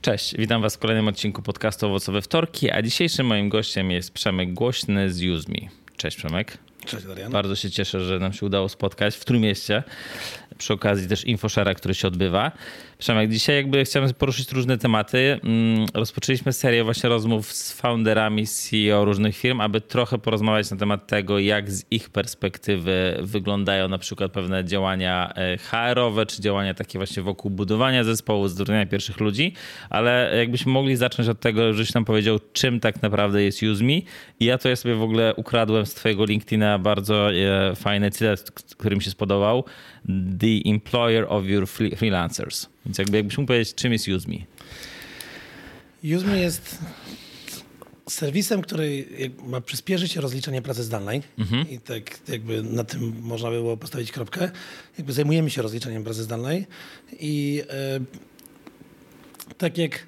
Cześć, witam Was w kolejnym odcinku podcastu Owocowe Wtorki, a dzisiejszym moim gościem jest Przemek Głośny z UseMe. Cześć Przemek. Cześć Darian. Bardzo się cieszę, że nam się udało spotkać w Trójmieście. Przy okazji też infoshara, który się odbywa. Przemek, dzisiaj jakby chciałem poruszyć różne tematy. Mm, rozpoczęliśmy serię właśnie rozmów z founderami, CEO różnych firm, aby trochę porozmawiać na temat tego, jak z ich perspektywy wyglądają na przykład pewne działania e, HR-owe, czy działania takie właśnie wokół budowania zespołu, zatrudniania pierwszych ludzi, ale jakbyśmy mogli zacząć od tego, żebyś nam powiedział, czym tak naprawdę jest UseMe. I ja to ja sobie w ogóle ukradłem z twojego LinkedIna bardzo e, fajny cytat, który mi się spodobał. The employer of your freelancers. Więc jakby jakbyś mógł powiedzieć, czym jest UseMe? UseMe jest serwisem, który ma przyspieszyć rozliczenie pracy zdalnej mhm. i tak jakby na tym można by było postawić kropkę. Jakby zajmujemy się rozliczeniem pracy zdalnej i e, tak jak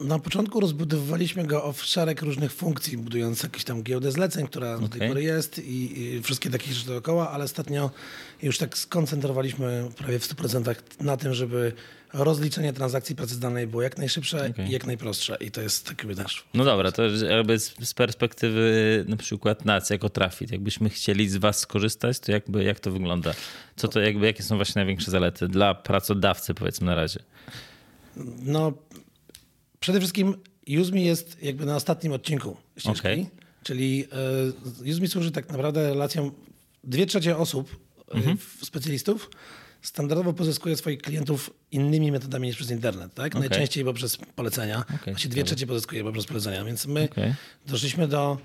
na początku rozbudowywaliśmy go o szereg różnych funkcji, budując jakąś tam giełdę zleceń, która okay. do tej pory jest i, i, wszystkie takie rzeczy dookoła, ale ostatnio już tak skoncentrowaliśmy prawie w 100% na tym, żeby rozliczenie transakcji pracy zdalnej było jak najszybsze okay. i jak najprostsze i to jest taki nasz. No dobra, to jakby z perspektywy na przykład nas jako Trafit, jakbyśmy chcieli z was skorzystać, to jakby jak to wygląda? Co to jakby, jakie są właśnie największe zalety dla pracodawcy powiedzmy na razie? No Przede wszystkim UseMe jest jakby na ostatnim odcinku ścieżki, okay. czyli uh, UseMe służy tak naprawdę relacjom dwie trzecie osób, e, mhm. specjalistów, standardowo pozyskuje swoich klientów innymi metodami niż przez internet, tak? Okay. Najczęściej poprzez polecenia. Okay. Właśnie dwie trzecie pozyskuje poprzez polecenia, więc my okay. doszliśmy do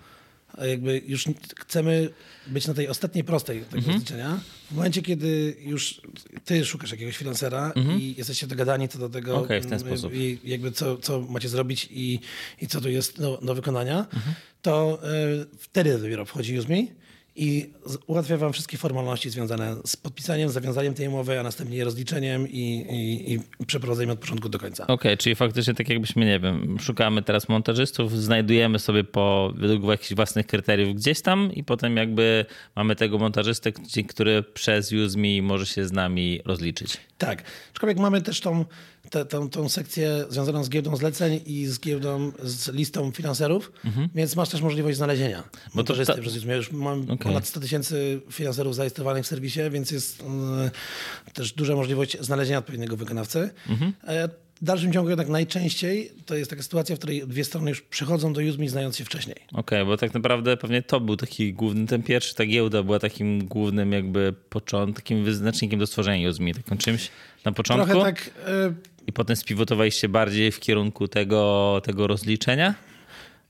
jakby już chcemy być na tej ostatniej prostej tego mhm. rozliczenia. W momencie, kiedy już ty szukasz jakiegoś freelancera mhm. i jesteście dogadani co do tego, okay, sposób. I jakby co, co macie zrobić i, i co tu jest do, do wykonania, mhm. to y, wtedy dopiero wchodzi UseMe i ułatwia wam wszystkie formalności związane z podpisaniem, zawiązaniem tej umowy, a następnie rozliczeniem i, i, i przeprowadzeniem od początku do końca. Okej, okay, czyli faktycznie tak jakbyśmy, nie wiem, szukamy teraz montażystów, znajdujemy sobie po według jakichś własnych kryteriów gdzieś tam i potem jakby mamy tego montażystę, który przez UseMe może się z nami rozliczyć. Tak, aczkolwiek mamy też tą tę, tą, tą sekcję związaną z giełdą zleceń i z giełdą, z listą finanserów, mhm. więc masz też możliwość znalezienia Bo to, ta... przez Ja już mam okay. ponad 100 tysięcy finanserów zarejestrowanych w serwisie, więc jest y, też duża możliwość znalezienia odpowiedniego wykonawcy. Mhm. E, w dalszym ciągu jednak najczęściej to jest taka sytuacja, w której dwie strony już przychodzą do UseMe znając się wcześniej. Okej, okay, bo tak naprawdę pewnie to był taki główny, ten pierwszy, ta giełda była takim głównym jakby początkiem, wyznacznikiem do stworzenia UseMe, takim czymś na początku. Trochę tak... Y i potem spiwotowaliście bardziej w kierunku tego, tego rozliczenia?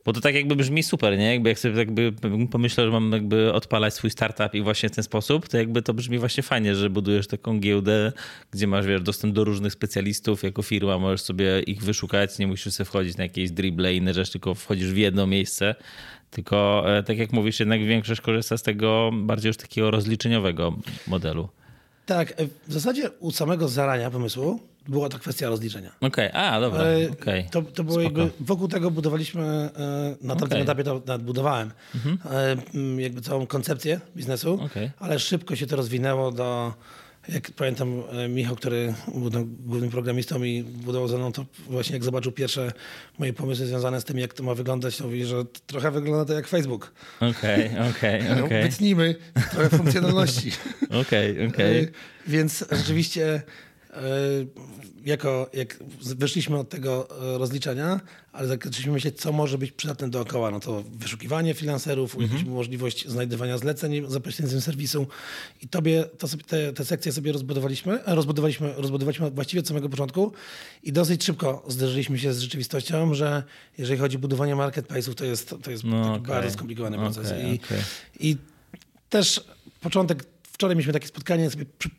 Bo to tak jakby brzmi super, nie? Jakby jak sobie jakby pomyślał, że mam jakby odpalać swój startup i właśnie w ten sposób, to jakby to brzmi właśnie fajnie, że budujesz taką giełdę, gdzie masz wiesz, dostęp do różnych specjalistów jako firma, możesz sobie ich wyszukać, nie musisz sobie wchodzić na jakieś dribble i inne rzeczy, tylko wchodzisz w jedno miejsce. Tylko e, tak jak mówisz, jednak większość korzysta z tego bardziej już takiego rozliczeniowego modelu. Tak, e, w zasadzie u samego zarania pomysłu była to kwestia rozliczenia. Okej, okay. a dobra. E, okay. To, to było jakby, wokół tego budowaliśmy, e, na tamtym okay. etapie to nawet budowałem, mhm. jakby całą koncepcję biznesu, ale szybko się to rozwinęło do, jak pamiętam Michał, który był głównym programistą i budował ze mną, to właśnie jak zobaczył pierwsze moje pomysły związane z tym, jak to ma wyglądać, to mówi, że trochę wygląda to jak Facebook. Okej, okej, okej. Wytnijmy trochę funkcjonalności. Okej, okej. Więc rzeczywiście E, jako, jak wyszliśmy od tego e, rozliczenia, ale zaczęliśmy myśleć, co może być przydatne dookoła. No to wyszukiwanie freelancerów, mhm. możliwość znajdywania zleceń za pośrednictwem serwisu. I tobie to sobie, te, te sekcje sobie rozbudowaliśmy, e, rozbudowaliśmy, rozbudowaliśmy właściwie od samego początku i dosyć szybko zderzyliśmy się z rzeczywistością, że jeżeli chodzi o budowanie marketplace'ów, to jest, to jest no, okay. bardzo skomplikowany proces. Okay, I, okay. I też początek Wczoraj mieliśmy takie spotkanie,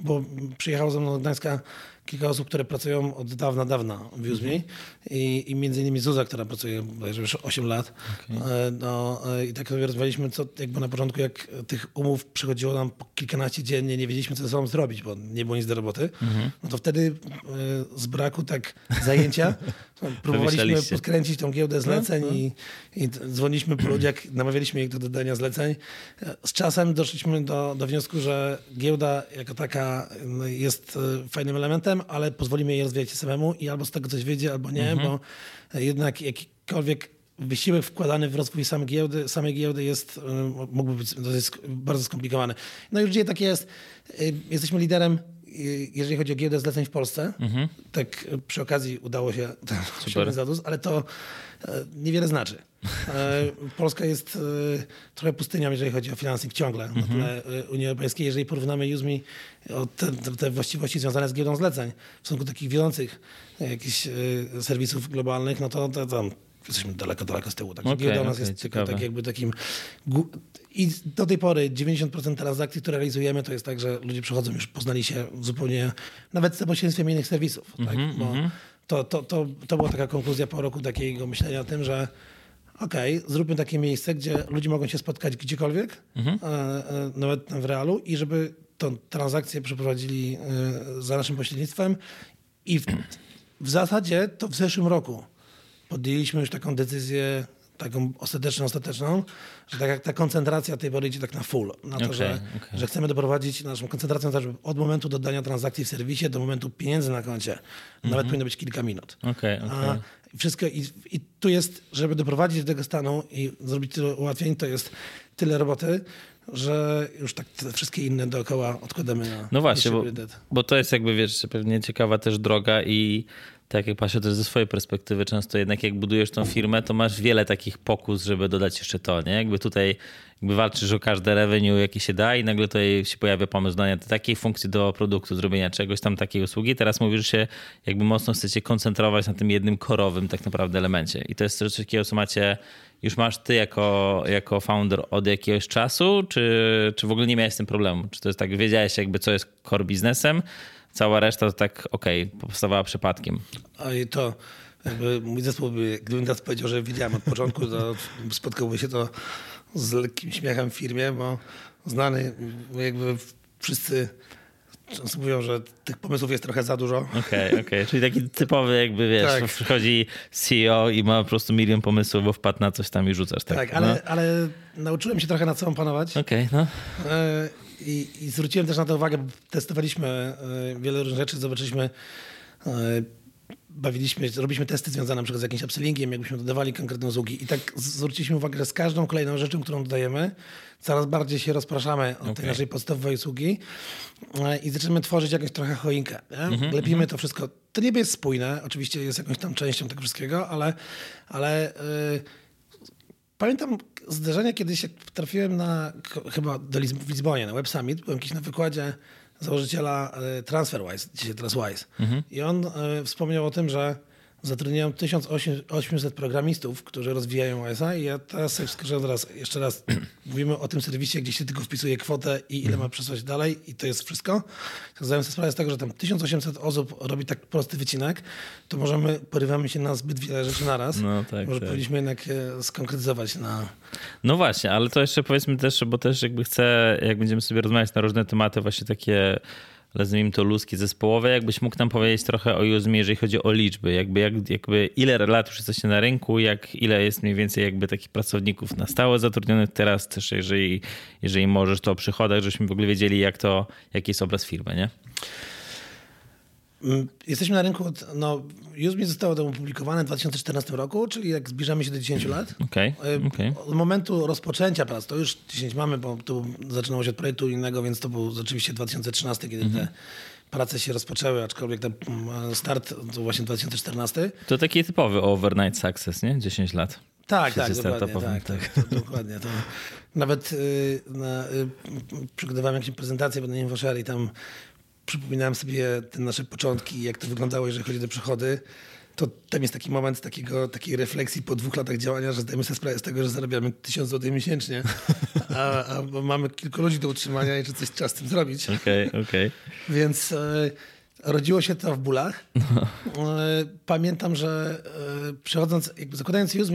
bo przyjechał ze mną do Gdańska kilka osób, które pracują od dawna, dawna w Uzmi Mhm. I, i między innymi Zuza, która pracuje już 8 lat. E, No, e, I tak sobie rozmawialiśmy, co jakby na początku, jak tych umów przychodziło nam po kilkanaście dziennie, nie wiedzieliśmy, co ze sobą zrobić, bo nie było nic do roboty. Mhm. No to wtedy e, z braku tak zajęcia próbowaliśmy Wymyślaliście. podkręcić tą giełdę zleceń No, no. i, i dzwoniliśmy po ludziach, namawialiśmy ich do dodania zleceń. Z czasem doszliśmy do, do wniosku, że giełda jako taka no, jest e, fajnym elementem, ale pozwolimy jej rozwijać się samemu i albo z tego coś wyjdzie, albo nie, Mhm. bo jednak jakikolwiek wysiłek wkładany w rozwój samej giełdy, samej giełdy jest, e, mógłby być bardzo skomplikowany. No już dzisiaj tak jest. E, Jesteśmy liderem, jeżeli chodzi o giełdę zleceń w Polsce. Tak e, przy okazji udało się ten osiągnąć zadus, ale to e, niewiele znaczy. E, Polska jest e, trochę pustynią, jeżeli chodzi o finansing ciągle na tle e, Unii Europejskiej. Jeżeli porównamy USMI o te, te, właściwości związane z giełdą zleceń w stosunku do takich wiodących jakichś serwisów globalnych, no to, to tam jesteśmy daleko, daleko z tyłu. Także Okej, giełda u nas okej, jest tylko ciekawe. tak jakby takim... I do tej pory 90% transakcji, które realizujemy, to jest tak, że ludzie przychodzą, już poznali się zupełnie, nawet za pośrednictwem innych serwisów. tak? Bo to, to, to, to była taka konkluzja po roku takiego myślenia o tym, że okej, zróbmy takie miejsce, gdzie ludzie mogą się spotkać gdziekolwiek, e, e, nawet w realu i żeby tą transakcję przeprowadzili e, za naszym pośrednictwem i w, w zasadzie to w zeszłym roku podjęliśmy już taką decyzję, taką ostateczną, ostateczną, że tak jak ta koncentracja tej pory idzie tak na full, na to, Okej, że, okej. że chcemy doprowadzić naszą koncentrację żeby od momentu dodania transakcji w serwisie do momentu pieniędzy na koncie, nawet powinno być kilka minut. Okej, A wszystko i, i tu jest, żeby doprowadzić do tego stanu i zrobić tyle ułatwień, to jest tyle roboty, że już tak te wszystkie inne dookoła odkładamy na No właśnie, bo, bo to jest jakby, wiesz, pewnie ciekawa też droga i tak jak patrzę też ze swojej perspektywy, często jednak jak budujesz tą firmę, to masz wiele takich pokus, żeby dodać jeszcze to, nie? Jakby tutaj jakby walczysz o każde revenue, jakie się da i nagle tutaj się pojawia pomysł dania takiej funkcji do produktu, zrobienia czegoś tam, takiej usługi. Teraz mówisz, że się jakby mocno chcecie koncentrować na tym jednym korowym tak naprawdę elemencie. I to jest coś takiego, co macie, już masz ty jako, jako founder od jakiegoś czasu, czy, czy w ogóle nie miałeś z tym problemu? Czy to jest tak, wiedziałeś jakby co jest core biznesem, cała reszta to tak okej, powstawała przypadkiem. A i to jakby mój zespół, by, gdybym teraz powiedział, że wiedziałem od początku, to spotkałby się to z lekkim śmiechem w firmie, bo znany jakby wszyscy często mówią, że tych pomysłów jest trochę za dużo. Okej, okej. Czyli taki typowy jakby, wiesz, Tak. przychodzi CEO i ma po prostu milion pomysłów, bo wpadł na coś tam i rzucasz. Tak, Tak, ale, ale nauczyłem się trochę nad sobą panować. No. Okej, no. I, I zwróciłem też na to uwagę, bo testowaliśmy e, wiele różnych rzeczy, zobaczyliśmy, e, bawiliśmy, robiliśmy testy związane na przykład z jakimś upsellingiem, jakbyśmy dodawali konkretne usługi i tak zwróciliśmy uwagę, że z każdą kolejną rzeczą, którą dodajemy, coraz bardziej się rozpraszamy od tej Okej. naszej podstawowej usługi e, i zaczynamy tworzyć jakąś trochę choinkę. Nie? Mhm, Lepimy to wszystko. To niby jest spójne, oczywiście jest jakąś tam częścią tego wszystkiego, ale, ale Pamiętam zdarzenie kiedyś, jak trafiłem na, chyba do Liz- w Lizbonie, na Web Summit, byłem jakiś na wykładzie założyciela e, TransferWise, dzisiaj teraz Wise. I on e, wspomniał o tym, że zatrudniają 1800 programistów, którzy rozwijają Wise'a i ja teraz teraz jeszcze raz, mówimy o tym serwisie, gdzie się tylko wpisuje kwotę i ile ma przesłać dalej i to jest wszystko. Zdałem sobie sprawę z tego, że tam 1800 osób robi tak prosty wycinek, to możemy, porywamy się na zbyt wiele rzeczy naraz. No tak, Może tak. powinniśmy jednak e, skonkretyzować na... No właśnie, ale to jeszcze powiedzmy też, bo też jakby chcę, jak będziemy sobie rozmawiać na różne tematy, właśnie takie, nazwijmy to ludzkie, zespołowe, jakbyś mógł nam powiedzieć trochę o Uzmie, jeżeli chodzi o liczby, jakby, jak, jakby ile lat już jesteście na rynku, jak ile jest mniej więcej jakby takich pracowników na stałe zatrudnionych teraz, też jeżeli, jeżeli możesz to o przychodach, żebyśmy w ogóle wiedzieli, jak to, jaki jest obraz firmy, nie? Mm, Jesteśmy na rynku, od, no, Uzme zostało to opublikowane w 2014 roku, czyli jak zbliżamy się do 10 lat. Okej, E, okej. Od momentu rozpoczęcia prac, to już 10 mamy, bo tu zaczynało się od projektu innego, więc to był rzeczywiście 2013, kiedy te prace się rozpoczęły, aczkolwiek ten mm, start to właśnie 2014. To taki typowy overnight success, nie? 10 lat. Tak, W tak, dokładnie. Tak, tak. To, dokładnie to. Nawet y, na, y, przygotowałem jakąś prezentację na InfoShare i tam przypominałem sobie te nasze początki, jak to wyglądało, jeżeli chodzi o przychody. To tam jest taki moment takiego, takiej refleksji po dwóch latach działania, że zdajemy sobie sprawę z tego, że zarabiamy 1000 zł miesięcznie, a, a mamy kilku ludzi do utrzymania i że coś trzeba z tym zrobić. Okej, okej. Więc e, rodziło się to w bólach. E, Pamiętam, że e, przechodząc, jakby zakładając Use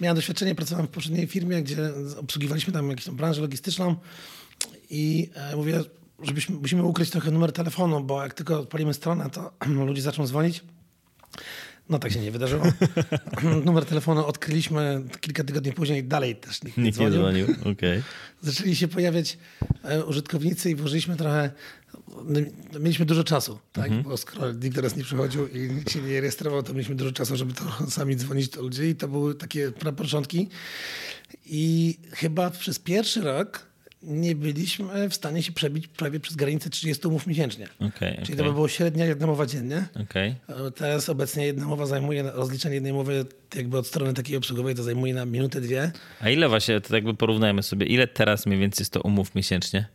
miałem doświadczenie, pracowałem w poprzedniej firmie, gdzie obsługiwaliśmy tam jakąś tam branżę logistyczną i e, mówię, żebyśmy, musimy ukryć trochę numer telefonu, bo jak tylko odpalimy stronę, to ludzie zaczną dzwonić. No tak się nie wydarzyło. Numer telefonu odkryliśmy kilka tygodni później, dalej też nikt nie Nikt nie dzwonił. dzwonił, okej. Zaczęli się pojawiać e, użytkownicy i włożyliśmy trochę, no, mieliśmy dużo czasu, tak? Mhm. bo skoro nikt do nas nie przychodził i nikt się nie rejestrował, to mieliśmy dużo czasu, żeby to sami dzwonić do ludzi i to były takie początki. I chyba przez pierwszy rok nie byliśmy w stanie się przebić prawie przez granicę 30 umów miesięcznie. Okej, Czyli to okej. by było średnia jedna mowa dziennie. E, Teraz obecnie jedna mowa zajmuje, rozliczenie jednej mowy jakby od strony takiej obsługowej to zajmuje na minutę, dwie. A ile właśnie, to jakby porównajmy sobie, ile teraz mniej więcej jest to umów miesięcznie?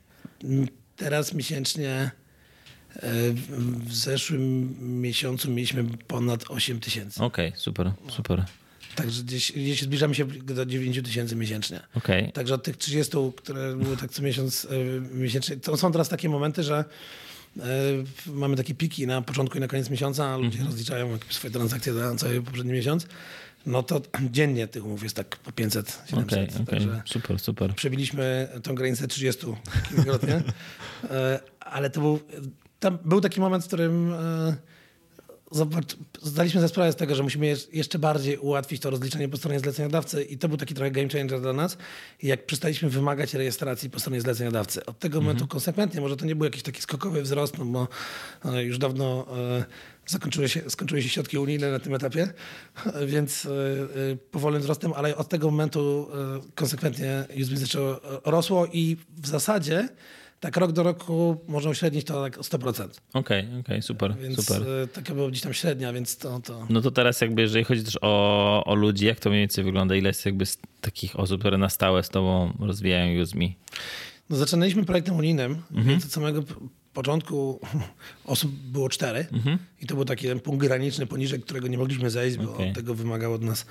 Mm, Teraz miesięcznie e, w- w zeszłym miesiącu mieliśmy ponad 8 tysięcy. Okej, super, super. Także gdzieś, gdzieś zbliżamy się do 9 tysięcy miesięcznie. Okej. Także od tych 30, które były tak co miesiąc e, miesięcznie, to są teraz takie momenty, że e, mamy takie piki na początku i na koniec miesiąca, a ludzie rozliczają jakieś swoje transakcje za cały poprzedni miesiąc. No to dziennie tych umów jest tak po 500, 700. Okej, okej, Także super, super. przebiliśmy tą granicę 30 kilkukrotnie. E, Ale to był, tam był taki moment, w którym zobacz, zdaliśmy sobie sprawę z tego, że musimy jeszcze bardziej ułatwić to rozliczenie po stronie zleceniodawcy i to był taki trochę game changer dla nas. Jak przestaliśmy wymagać rejestracji po stronie zleceniodawcy. Od tego momentu konsekwentnie, może to nie był jakiś taki skokowy wzrost, no bo e, już dawno e, zakończyły się, skończyły się środki unijne na tym etapie, więc e, e, powolnym wzrostem, ale od tego momentu konsekwentnie USB zaczęło rosło i w zasadzie tak rok do roku można uśrednić to tak o 100%. Okej, okej, super, Więc super. taka była gdzieś tam średnia, więc to... to... No to teraz jakby, jeżeli chodzi też o, o ludzi, jak to mniej więcej wygląda? Ile jest jakby takich osób, które na stałe z tobą rozwijają UseMe? No, zaczynaliśmy projektem unijnym, Mhm. więc od samego początku osób było cztery Mhm. i to był taki ten punkt graniczny, poniżej którego nie mogliśmy zejść, bo Okej. tego wymagał od nas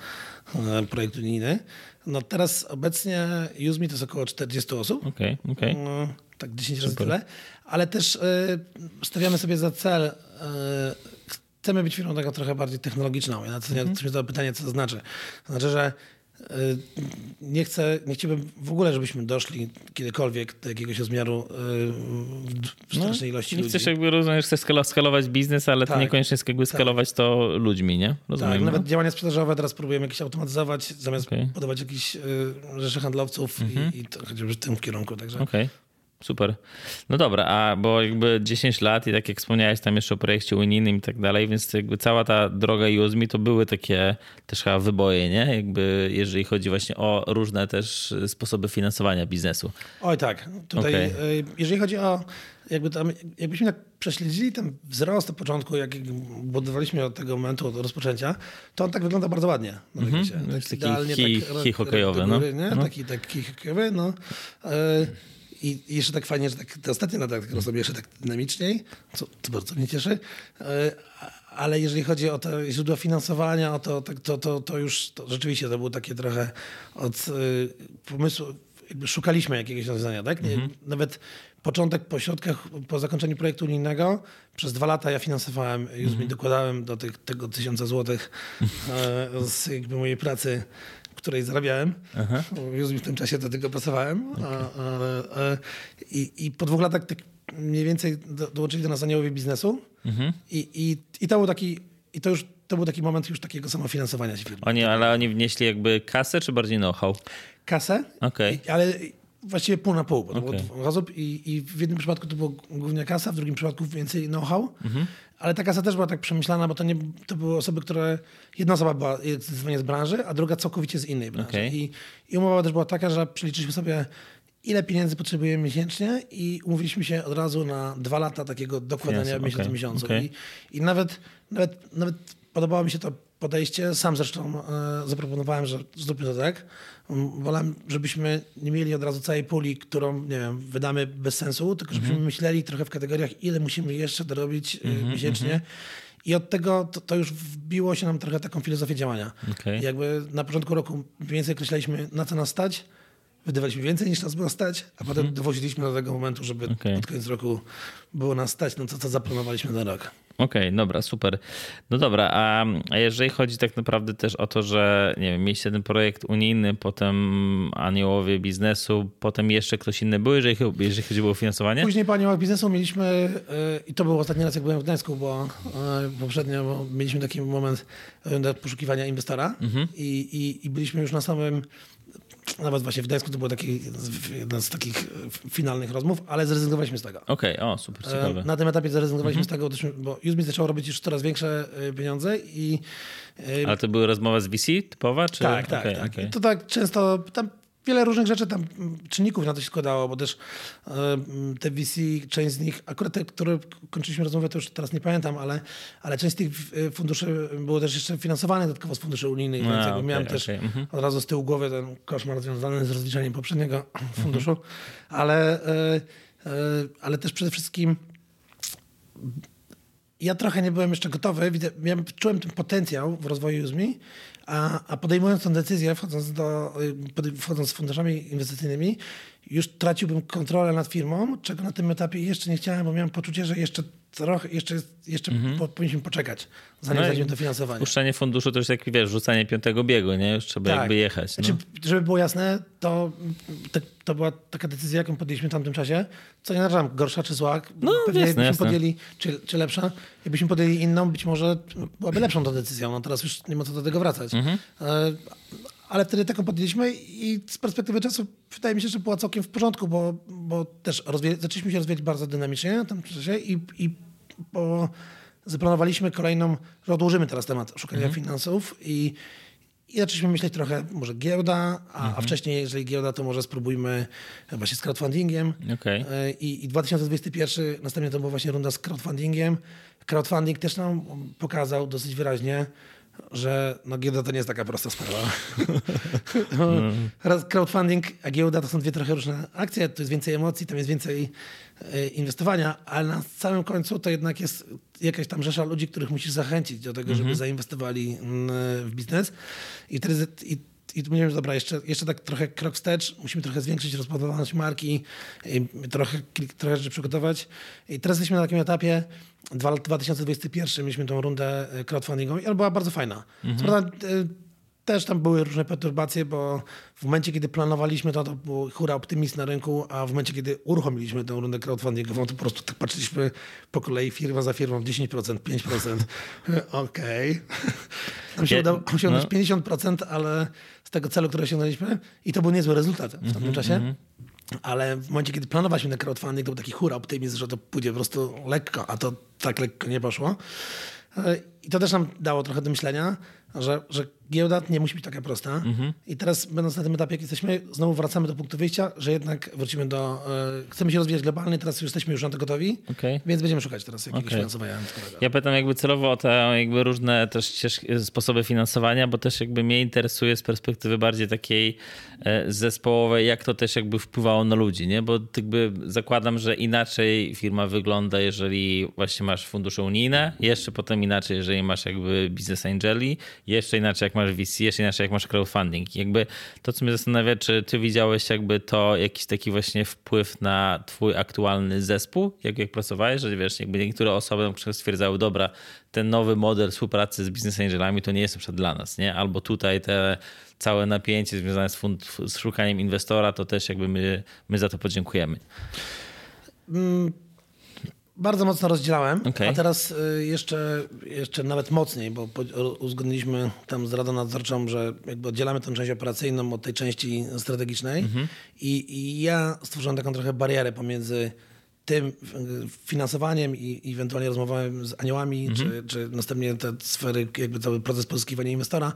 e, projekt unijny. No teraz obecnie UseMe to jest około 40 osób. Okej, okej. No, tak 10 razy Super. tyle. Ale też y, stawiamy sobie za cel, y, chcemy być firmą taką trochę bardziej technologiczną. Ja na co Mhm. mm to pytanie, co to znaczy. To znaczy, że nie chcę, nie chciałbym w ogóle, żebyśmy doszli kiedykolwiek do jakiegoś rozmiaru y, w strasznej ilości No, Nie ludzi. chcesz jakby, rozumiem, że chcesz skalo- skalować biznes, ale to Tak. niekoniecznie jakby skalować to ludźmi, nie? Rozumiem. Tak, no? nawet działania sprzedażowe teraz próbujemy jakieś automatyzować, zamiast. Mhm. podawać jakieś y, rzesze handlowców i, i to chociażby w tym kierunku. Także Okej, super. No dobra, a bo jakby 10 lat i tak jak wspomniałeś tam jeszcze o projekcie unijnym i tak dalej, więc jakby cała ta droga USMI to były takie też chyba wyboje, nie? Jakby jeżeli chodzi właśnie o różne też sposoby finansowania biznesu. Oj tak, tutaj Okej. y, jeżeli chodzi o jakby tam, jakbyśmy tak prześledzili ten wzrost od początku, jak budowaliśmy od tego momentu, od rozpoczęcia, to on tak wygląda bardzo ładnie. Na się. Jest taki idealnie kij- tak, kij hokejowy, do no. nie? Taki, taki hokejowy, no. I jeszcze tak fajnie, że tak, te ostatnie lata tak jeszcze tak dynamiczniej, co, co bardzo mnie cieszy. A- Ale jeżeli chodzi o te źródła finansowania, o to, tak, to, to, to już to rzeczywiście to było takie trochę od y, pomysłu, jakby szukaliśmy jakiegoś rozwiązania, tak? Nie, Nawet początek po środkach, po zakończeniu projektu unijnego, przez dwa lata ja finansowałem, już mi dokładałem do tych, tego tysiąca złotych e, z jakby mojej pracy, której zarabiałem. Już w tym czasie do tego pracowałem. A, a, a, i, I po dwóch latach tak mniej więcej do, dołączyli do nas aniołowie biznesu i, i, i to był taki, i to już to był taki moment już takiego samofinansowania się firmy. Oni, ale oni wnieśli jakby kasę, czy bardziej know-how? Kasę, Okej. i- ale właściwie pół na pół, bo Okej. było osób i, i w jednym przypadku to było głównie kasa, w drugim przypadku więcej know-how, Mhm. Ale ta kasa też była tak przemyślana, bo to, nie, to były osoby, które, jedna osoba była zdecydowanie z branży, a druga całkowicie z innej branży. Okej. I, I umowa też była taka, że przeliczyliśmy sobie ile pieniędzy potrzebujemy miesięcznie i umówiliśmy się od razu na dwa lata takiego dokładania Finanse, miesiąc okej, do miesiącu. okej. I, I nawet, nawet, nawet podobało mi się to podejście. Sam zresztą e, zaproponowałem, że zróbmy to tak. Mm, Wolałem, żebyśmy nie mieli od razu całej puli, którą, nie wiem, wydamy bez sensu, tylko żebyśmy Mhm. myśleli trochę w kategoriach, ile musimy jeszcze dorobić e, miesięcznie. I od tego to, to już wbiło się nam trochę taką filozofię działania. Okej. Jakby na początku roku mniej więcej określaliśmy, na co nas stać, wydawaliśmy więcej niż nas było stać, a potem Mhm. dowoziliśmy do tego momentu, żeby Okej. pod koniec roku było nas stać na to, co zaplanowaliśmy na rok. Okej, dobra, super. No dobra, a, a jeżeli chodzi tak naprawdę też o to, że nie wiem, mieliście ten projekt unijny, potem aniołowie biznesu, potem jeszcze ktoś inny był, jeżeli, jeżeli chodzi o finansowanie? Później po aniołach biznesu mieliśmy, yy, i to był ostatni raz, jak byłem w Gdańsku, bo yy, poprzednio bo mieliśmy taki moment yy, poszukiwania inwestora Mhm. i, i, i byliśmy już na samym, nawet właśnie w Gdańsku to był taki jeden z takich yy, finalnych rozmów, ale zrezygnowaliśmy z tego. Okej, o, super, ciekawe. Mhm. E, Na tym etapie zrezygnowaliśmy z tego, bo Udemy zaczęło robić już coraz większe y, pieniądze i Ale to były rozmowa z VC typowa? Czy... tak, tak, okej, tak. I to tak często tam wiele różnych rzeczy tam mm, czynników na to się składało, bo też e, te VC, część z nich, akurat te, które kończyliśmy rozmowę, to już teraz nie pamiętam, ale, ale część z tych y, funduszy było też jeszcze finansowane dodatkowo z funduszy unijnych, A, więc okej, miałem też okej, mhm. od razu z tyłu głowy ten koszmar związany z rozliczeniem poprzedniego funduszu, ale, e, e, ale też przede wszystkim ja trochę nie byłem jeszcze gotowy. Miałem, czułem ten potencjał w rozwoju Udemy, a, a podejmując tę decyzję, wchodząc, do, wchodząc z funduszami inwestycyjnymi, już traciłbym kontrolę nad firmą, czego na tym etapie jeszcze nie chciałem, bo miałem poczucie, że jeszcze trochę, jeszcze, jeszcze po, powinniśmy poczekać, zanim Mhm. No i znajdziemy to finansowanie. Puszczanie funduszu to już jak wiesz, rzucanie piątego biegu, nie? Już trzeba jakby jechać. No. Znaczy, żeby było jasne, to, to, to była taka decyzja, jaką podjęliśmy w tamtym czasie. Co nie narażam, gorsza czy zła. No, Pewnie jasne, jakbyśmy podjęli, czy, czy lepsza. Jakbyśmy podjęli inną, być może byłaby lepszą tą decyzją. No teraz już nie ma co do tego wracać. Mhm. Ale wtedy taką podjęliśmy i z perspektywy czasu wydaje mi się, że była całkiem w porządku, bo, bo też rozwie- zaczęliśmy się rozwijać bardzo dynamicznie w tym czasie i, i po, zaplanowaliśmy kolejną, że odłożymy teraz temat szukania Mhm. finansów i, i zaczęliśmy myśleć trochę, może giełda, a, Mhm. a wcześniej, jeżeli giełda, to może spróbujmy właśnie z crowdfundingiem. Okej. E, I, I 2021 następnie to była właśnie runda z crowdfundingiem. Crowdfunding też nam pokazał dosyć wyraźnie, że no, giełda to nie jest taka prosta sprawa. Raz crowdfunding, a giełda to są dwie trochę różne akcje, to jest więcej emocji, tam jest więcej e, inwestowania, ale na samym końcu to jednak jest jakaś tam rzesza ludzi, których musisz zachęcić do tego, żeby zainwestowali mm, w biznes. I wtedy i, i tu mówiłem, że dobra, jeszcze, jeszcze tak trochę krok wstecz, musimy trochę zwiększyć rozpoznawalność marki, trochę, trochę rzeczy przygotować. I teraz jesteśmy na takim etapie, dwa- 2021 mieliśmy tą rundę e, crowdfundingową i ona była bardzo fajna. Co prawda, e, też tam były różne perturbacje, bo w momencie, kiedy planowaliśmy to, to był hura optymizm na rynku, a w momencie, kiedy uruchomiliśmy tę rundę crowdfundingową, to po prostu tak patrzyliśmy po kolei firma za firmą 10%, 5%. Okej. Nam się Ja- udało osiągnąć no. 50%, ale z tego celu, który osiągnęliśmy i to był niezły rezultat w tamtym czasie. Ale w momencie, kiedy planowaliśmy ten crowdfunding, to był taki hura optymizm, że to pójdzie po prostu lekko, a to tak lekko nie poszło. E, I to też nam dało trochę do myślenia, że, że giełda nie musi być taka prosta. I teraz, będąc na tym etapie, jak jesteśmy, znowu wracamy do punktu wyjścia, że jednak wrócimy do. E, chcemy się rozwijać globalnie, teraz już jesteśmy już na to gotowi, Okej. więc będziemy szukać teraz jakiegoś Okej. finansowania. Ja pytam jakby celowo o te jakby różne też ścieżki, sposoby finansowania, bo też jakby mnie interesuje z perspektywy bardziej takiej e, zespołowej, jak to też jakby wpływało na ludzi, nie? Bo jakby zakładam, że inaczej firma wygląda, jeżeli właśnie masz fundusze unijne, jeszcze potem inaczej, jeżeli masz jakby business angeli, jeszcze inaczej jak masz VC, jeszcze inaczej jak masz crowdfunding. Jakby to, co mnie zastanawia, czy ty widziałeś jakby to jakiś taki właśnie wpływ na twój aktualny zespół, jak, jak pracowałeś, że wiesz, jakby niektóre osoby na przykład stwierdzały, dobra, ten nowy model współpracy z business angelami to nie jest na dla nas, nie? Albo tutaj te całe napięcie związane z, fund, z szukaniem inwestora, to też jakby my, my za to podziękujemy. Bardzo mocno rozdzielałem, Okej. a teraz y, jeszcze, jeszcze nawet mocniej, bo uzgodniliśmy tam z Radą Nadzorczą, że jakby oddzielamy tę część operacyjną od tej części strategicznej. I, i ja stworzyłem taką trochę barierę pomiędzy tym y, finansowaniem i ewentualnie rozmowami z aniołami, czy, czy następnie te sfery, jakby cały proces pozyskiwania inwestora,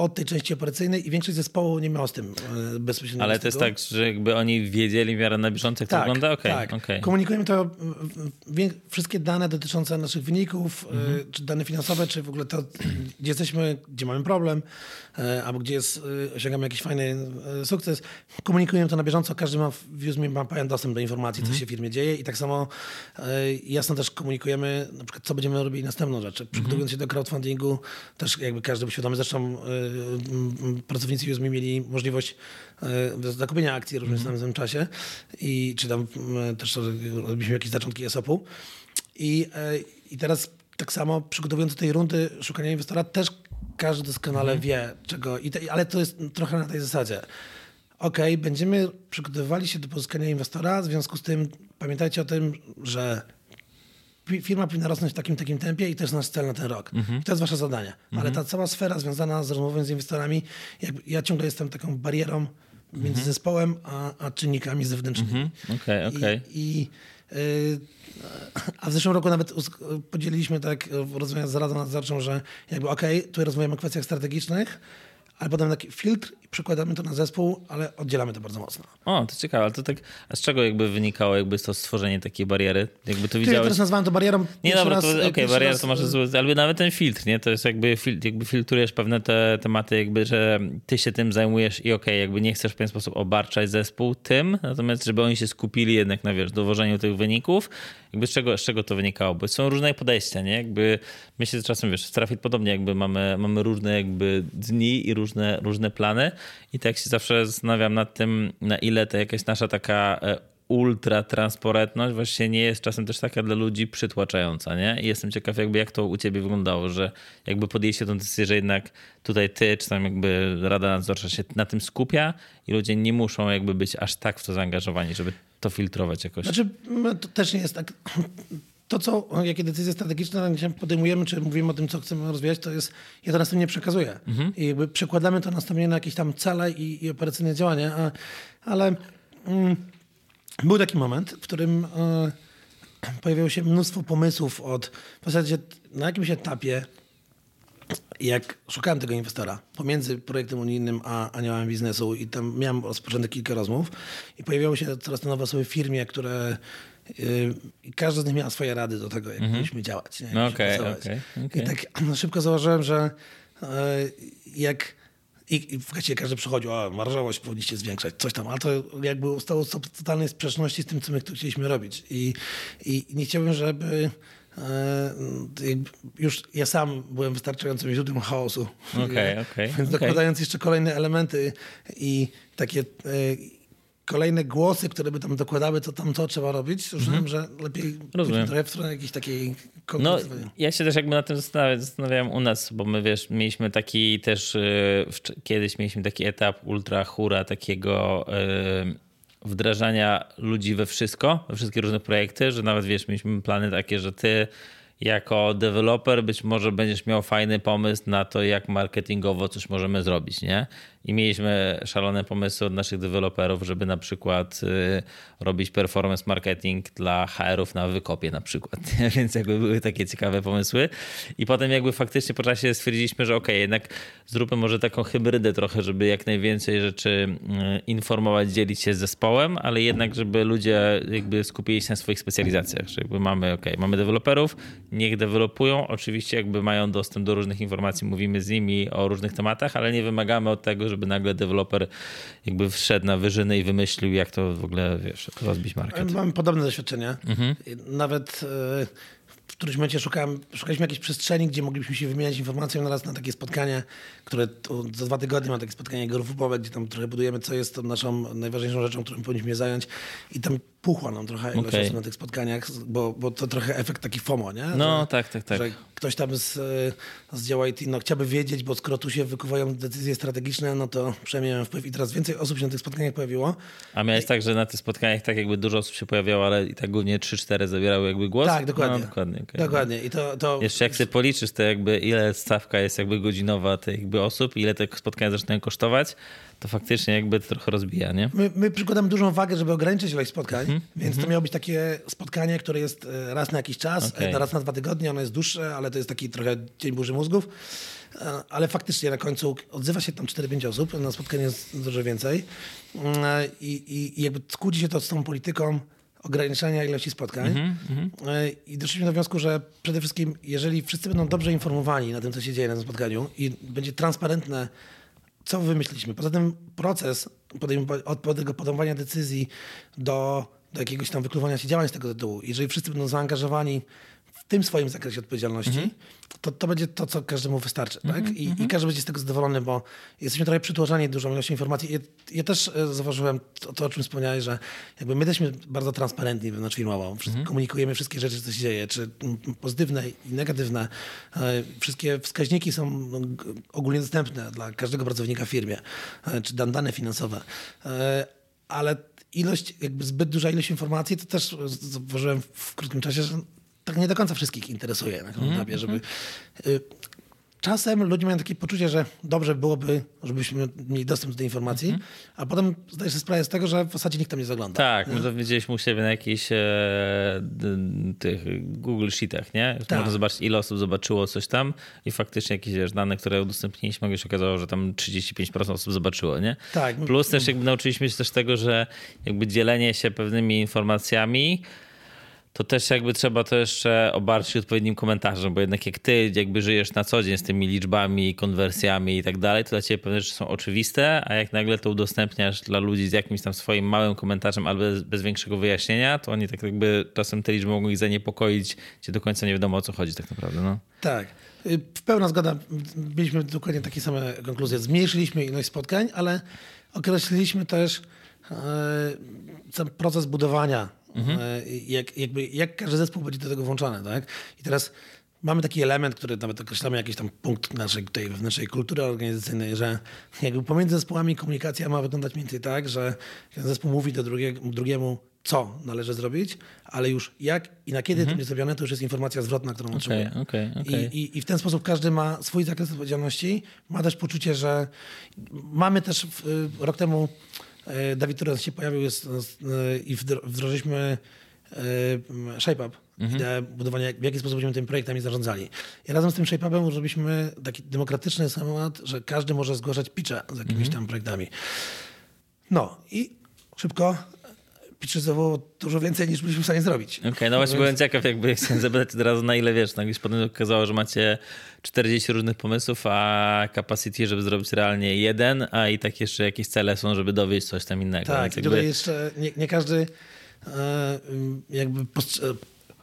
od tej części operacyjnej i większość zespołu nie miała z tym y, bezpośrednio Ale to jest tak, że jakby oni wiedzieli w miarę na bieżąco, jak to wygląda? Okej, tak. okej. Komunikujemy to, wszystkie dane dotyczące naszych wyników, Mhm. y, czy dane finansowe, czy w ogóle to, gdzie jesteśmy, gdzie mamy problem, y, albo gdzie jest, osiągamy jakiś fajny sukces. Komunikujemy to na bieżąco, każdy ma w Uzme ma pełen dostęp do informacji, Mhm. co się w firmie dzieje i tak samo jasno też komunikujemy, na przykład, co będziemy robili następną rzecz. Mhm. Przygotowując się do crowdfundingu, też jakby każdy był świadomy, zresztą pracownicy Uzmi mieli możliwość e, zakupienia akcji również w samym czasie i czy tam mm, też robiliśmy jakieś zaczątki ESOP-u. I, e, I teraz tak samo przygotowując do tej rundy szukania inwestora też każdy doskonale wie czego, i te, ale to jest trochę na tej zasadzie. OK, będziemy przygotowywali się do pozyskania inwestora, w związku z tym pamiętajcie o tym, że firma powinna rosnąć w takim takim tempie i to jest nasz cel na ten rok. Mhm. I to jest wasze zadanie. Mhm. Ale ta cała sfera związana z rozmową z inwestorami, ja ciągle jestem taką barierą między mhm. zespołem a, a, czynnikami zewnętrznymi. Okej, okay. Okay. I, i y, a w zeszłym roku nawet podzieliliśmy tak, rozmawiając z Radą Nadzorczą, że jakby okej, okay, tu rozmawiamy o kwestiach strategicznych, ale potem taki filtr i przekładamy to na zespół, ale oddzielamy to bardzo mocno. O, to ciekawe, ale to tak, a z czego jakby wynikało jakby to stworzenie takiej bariery? Jakby to widziałeś... Ja teraz nazwałem to barierą Nie, dobra, to okej, okay, bariera to może zły, ale nawet ten filtr, nie? To jest jakby, fil, jakby filtrujesz pewne te tematy, jakby, że ty się tym zajmujesz i okej, okay, jakby nie chcesz w pewien sposób obarczać zespół tym, natomiast żeby oni się skupili jednak na, wiesz, dowożeniu tych wyników, jakby z czego, z czego to wynikało? Bo są różne podejścia, nie? Jakby myślę, że czasem, wiesz, w Trafit podobnie jakby mamy, mamy różne jakby dni i różne, różne plany i tak się zawsze zastanawiam nad tym, na ile to jakaś nasza taka e, ultra transparentność właśnie nie jest czasem też taka dla ludzi przytłaczająca, nie? I jestem ciekaw jakby jak to u ciebie wyglądało, że jakby podjęliście tę decyzję, że jednak tutaj ty, czy tam jakby Rada Nadzorcza się na tym skupia i ludzie nie muszą jakby być aż tak w to zaangażowani, żeby to filtrować jakoś. Znaczy, to też nie jest tak to, co, jakie decyzje strategiczne podejmujemy, czy mówimy o tym, co chcemy rozwijać, to jest, ja to następnie przekazuję. Mhm. I jakby przekładamy to następnie na jakieś tam cele i, i operacyjne działania, a, ale mm, był taki moment, w którym e, pojawiło się mnóstwo pomysłów od, w zasadzie na jakimś etapie, jak szukałem tego inwestora pomiędzy projektem unijnym a aniołem biznesu i tam miałem rozpoczęte kilka rozmów i pojawiały się coraz nowe osoby w firmie, które Y, I każdy z nich miał swoje rady do tego, jak mm -hmm. powinniśmy działać. Nie? No okay, okay, okay, I tak no, szybko zauważyłem, że y, jak i, i właściwie każdy przychodził, a marżowość powinniście zwiększać, coś tam, ale to jakby ustało w totalnej sprzeczności z tym, co my tu chcieliśmy robić. I, i nie chciałbym, żeby e, już ja sam byłem wystarczającym źródłem chaosu. Okay, okay, Więc okay. dokładając jeszcze kolejne elementy i takie e, kolejne głosy, które by tam dokładały, co tam co trzeba robić, uznałem, mhm. że lepiej Rozumiem. trochę w stronę jakiejś takiej No, ja się też jakby na tym zastanawiam, zastanawiałem u nas, bo my wiesz, mieliśmy taki też, yy, kiedyś mieliśmy taki etap ultra hura takiego yy, wdrażania ludzi we wszystko, we wszystkie różne projekty, że nawet wiesz, mieliśmy plany takie, że ty jako deweloper być może będziesz miał fajny pomysł na to, jak marketingowo coś możemy zrobić, nie? I mieliśmy szalone pomysły od naszych deweloperów, żeby na przykład y, robić performance marketing dla HR-ów na wykopie na przykład. Więc jakby były takie ciekawe pomysły. I potem jakby faktycznie po czasie stwierdziliśmy, że ok, jednak zróbmy może taką hybrydę trochę, żeby jak najwięcej rzeczy y, informować, dzielić się z zespołem, ale jednak, żeby ludzie jakby skupili się na swoich specjalizacjach. Że jakby mamy, ok, mamy deweloperów, niech dewelopują. Oczywiście jakby mają dostęp do różnych informacji, mówimy z nimi o różnych tematach, ale nie wymagamy od tego, żeby nagle deweloper jakby wszedł na wyżyny i wymyślił, jak to w ogóle, wiesz, rozbić market. Mam podobne doświadczenia. Mhm. Nawet e, w którymś momencie szukałem, szukaliśmy jakiejś przestrzeni, gdzie moglibyśmy się wymieniać informacją naraz na takie spotkanie, które za dwa tygodnie ma takie spotkanie grupowe, gdzie tam trochę budujemy, co jest tą naszą najważniejszą rzeczą, którą powinniśmy zająć. I tam puchła nam trochę ilość okay. osób na tych spotkaniach, bo, bo to trochę efekt taki FOMO, nie? No, że, tak, tak, tak. Że ktoś tam z, z działa IT no, chciałby wiedzieć, bo skoro tu się wykuwają decyzje strategiczne, no to przynajmniej mam wpływ i teraz więcej osób się na tych spotkaniach pojawiło. A miałeś I... tak, że na tych spotkaniach tak jakby dużo osób się pojawiało, ale i tak głównie 3-4 zabierały jakby głos? Tak, dokładnie. No, dokładnie, okay. dokładnie. I to, to... Jeszcze jak sobie policzysz to jakby ile stawka jest jakby godzinowa tych jakby osób, ile te spotkania zaczynają kosztować, to faktycznie jakby to trochę rozbija, nie? My, my przykładamy dużą wagę, żeby ograniczyć ilość spotkań, mm -hmm. więc to mhm. miało być takie spotkanie, które jest e, raz na jakiś czas, okay. raz na dwa tygodnie, ono jest dłuższe, ale to jest taki trochę dzień burzy mózgów. E, ale faktycznie na końcu odzywa się tam 4-5 osób, na spotkanie jest dużo więcej. E, I, i, i jakby skłóci się to z tą polityką ograniczania ilości spotkań. Mm -hmm. I doszliśmy do wniosku, że przede wszystkim, jeżeli wszyscy będą dobrze informowani na tym, co się dzieje na tym spotkaniu i będzie transparentne co wymyśliliśmy. Poza tym proces od tego podejmowania decyzji do, do jakiegoś tam wykluwania się działań z tego tytułu, jeżeli wszyscy będą zaangażowani tym swoim zakresie odpowiedzialności, Mhm. to, to będzie to, co każdemu wystarczy. tak? I, I każdy będzie z tego zadowolony, bo jesteśmy trochę przytłoczeni dużą ilością informacji. Ja, ja też e, zauważyłem to, to, o czym wspomniałeś, że jakby my jesteśmy bardzo transparentni wewnątrz firmowo. Wszystko, Komunikujemy wszystkie rzeczy, co się dzieje, czy mm, pozytywne i negatywne. E, Wszystkie wskaźniki są no, ogólnie dostępne dla każdego pracownika w firmie, e, czy dan- dane finansowe. Ale ilość, jakby zbyt duża ilość informacji, to też zauważyłem w krótkim czasie, że tak nie do końca wszystkich interesuje na tym etapie, żeby... y, Czasem ludzie mają takie poczucie, że dobrze byłoby, żebyśmy mieli dostęp do tej informacji, a potem zdajesz sobie sprawę z tego, że w zasadzie nikt tam nie zagląda. Tak, my to widzieliśmy u siebie na jakichś e, tych Google Sheetach, nie? Tak. Można zobaczyć, ile osób zobaczyło coś tam i faktycznie jakieś wiesz, dane, które udostępniliśmy, nagle się okazało, że tam 35% osób zobaczyło, nie? Tak. Plus też jakby nauczyliśmy się też tego, że jakby dzielenie się pewnymi informacjami to też jakby trzeba to jeszcze obarczyć odpowiednim komentarzem, bo jednak jak ty jakby żyjesz na co dzień z tymi liczbami, konwersjami i tak dalej, to dla ciebie pewne rzeczy są oczywiste, a jak nagle to udostępniasz dla ludzi z jakimś tam swoim małym komentarzem albo bez, bez większego wyjaśnienia, to oni tak jakby czasem te liczby mogą ich zaniepokoić, gdzie do końca nie wiadomo o co chodzi tak naprawdę. No. Tak. Y, pełna zgoda. Mieliśmy dokładnie takie same konkluzje. Zmniejszyliśmy ilość spotkań, ale określiliśmy też sam proces budowania. E, jak, jakby, jak każdy zespół będzie do tego włączony. Tak? I teraz mamy taki element, który nawet określamy jakiś tam punkt naszej tej wewnętrznej kultury organizacyjnej, że jakby pomiędzy zespołami komunikacja ma wyglądać mniej więcej tak, że jeden zespół mówi do drugiego, drugiemu, co należy zrobić, ale już jak i na kiedy to będzie zrobione, to już jest informacja zwrotna, którą otrzymuje. okej, okej. I, i, I w ten sposób każdy ma swój zakres odpowiedzialności, ma też poczucie, że mamy też w, y, rok temu Dawid Turas się pojawił jest, y, i wdro- wdrożyliśmy y, ShapeUp, ideę budowania, w jaki sposób będziemy tymi projektami zarządzali. I razem z tym ShapeUpem zrobiliśmy taki demokratyczny schemat, że każdy może zgłaszać pitche z jakimiś tam projektami. No i szybko pitche było dużo więcej niż byliśmy w stanie zrobić. Okej, no właśnie byłem ciekaw, jakby chciałem zapytać od razu na ile wiesz, no gdzieś potem okazało, że macie 40 różnych pomysłów, a capacity, żeby zrobić realnie jeden, a i tak jeszcze jakieś cele są, żeby dowieść coś tam innego. Tak, Więc tutaj jeszcze nie, nie każdy e, jakby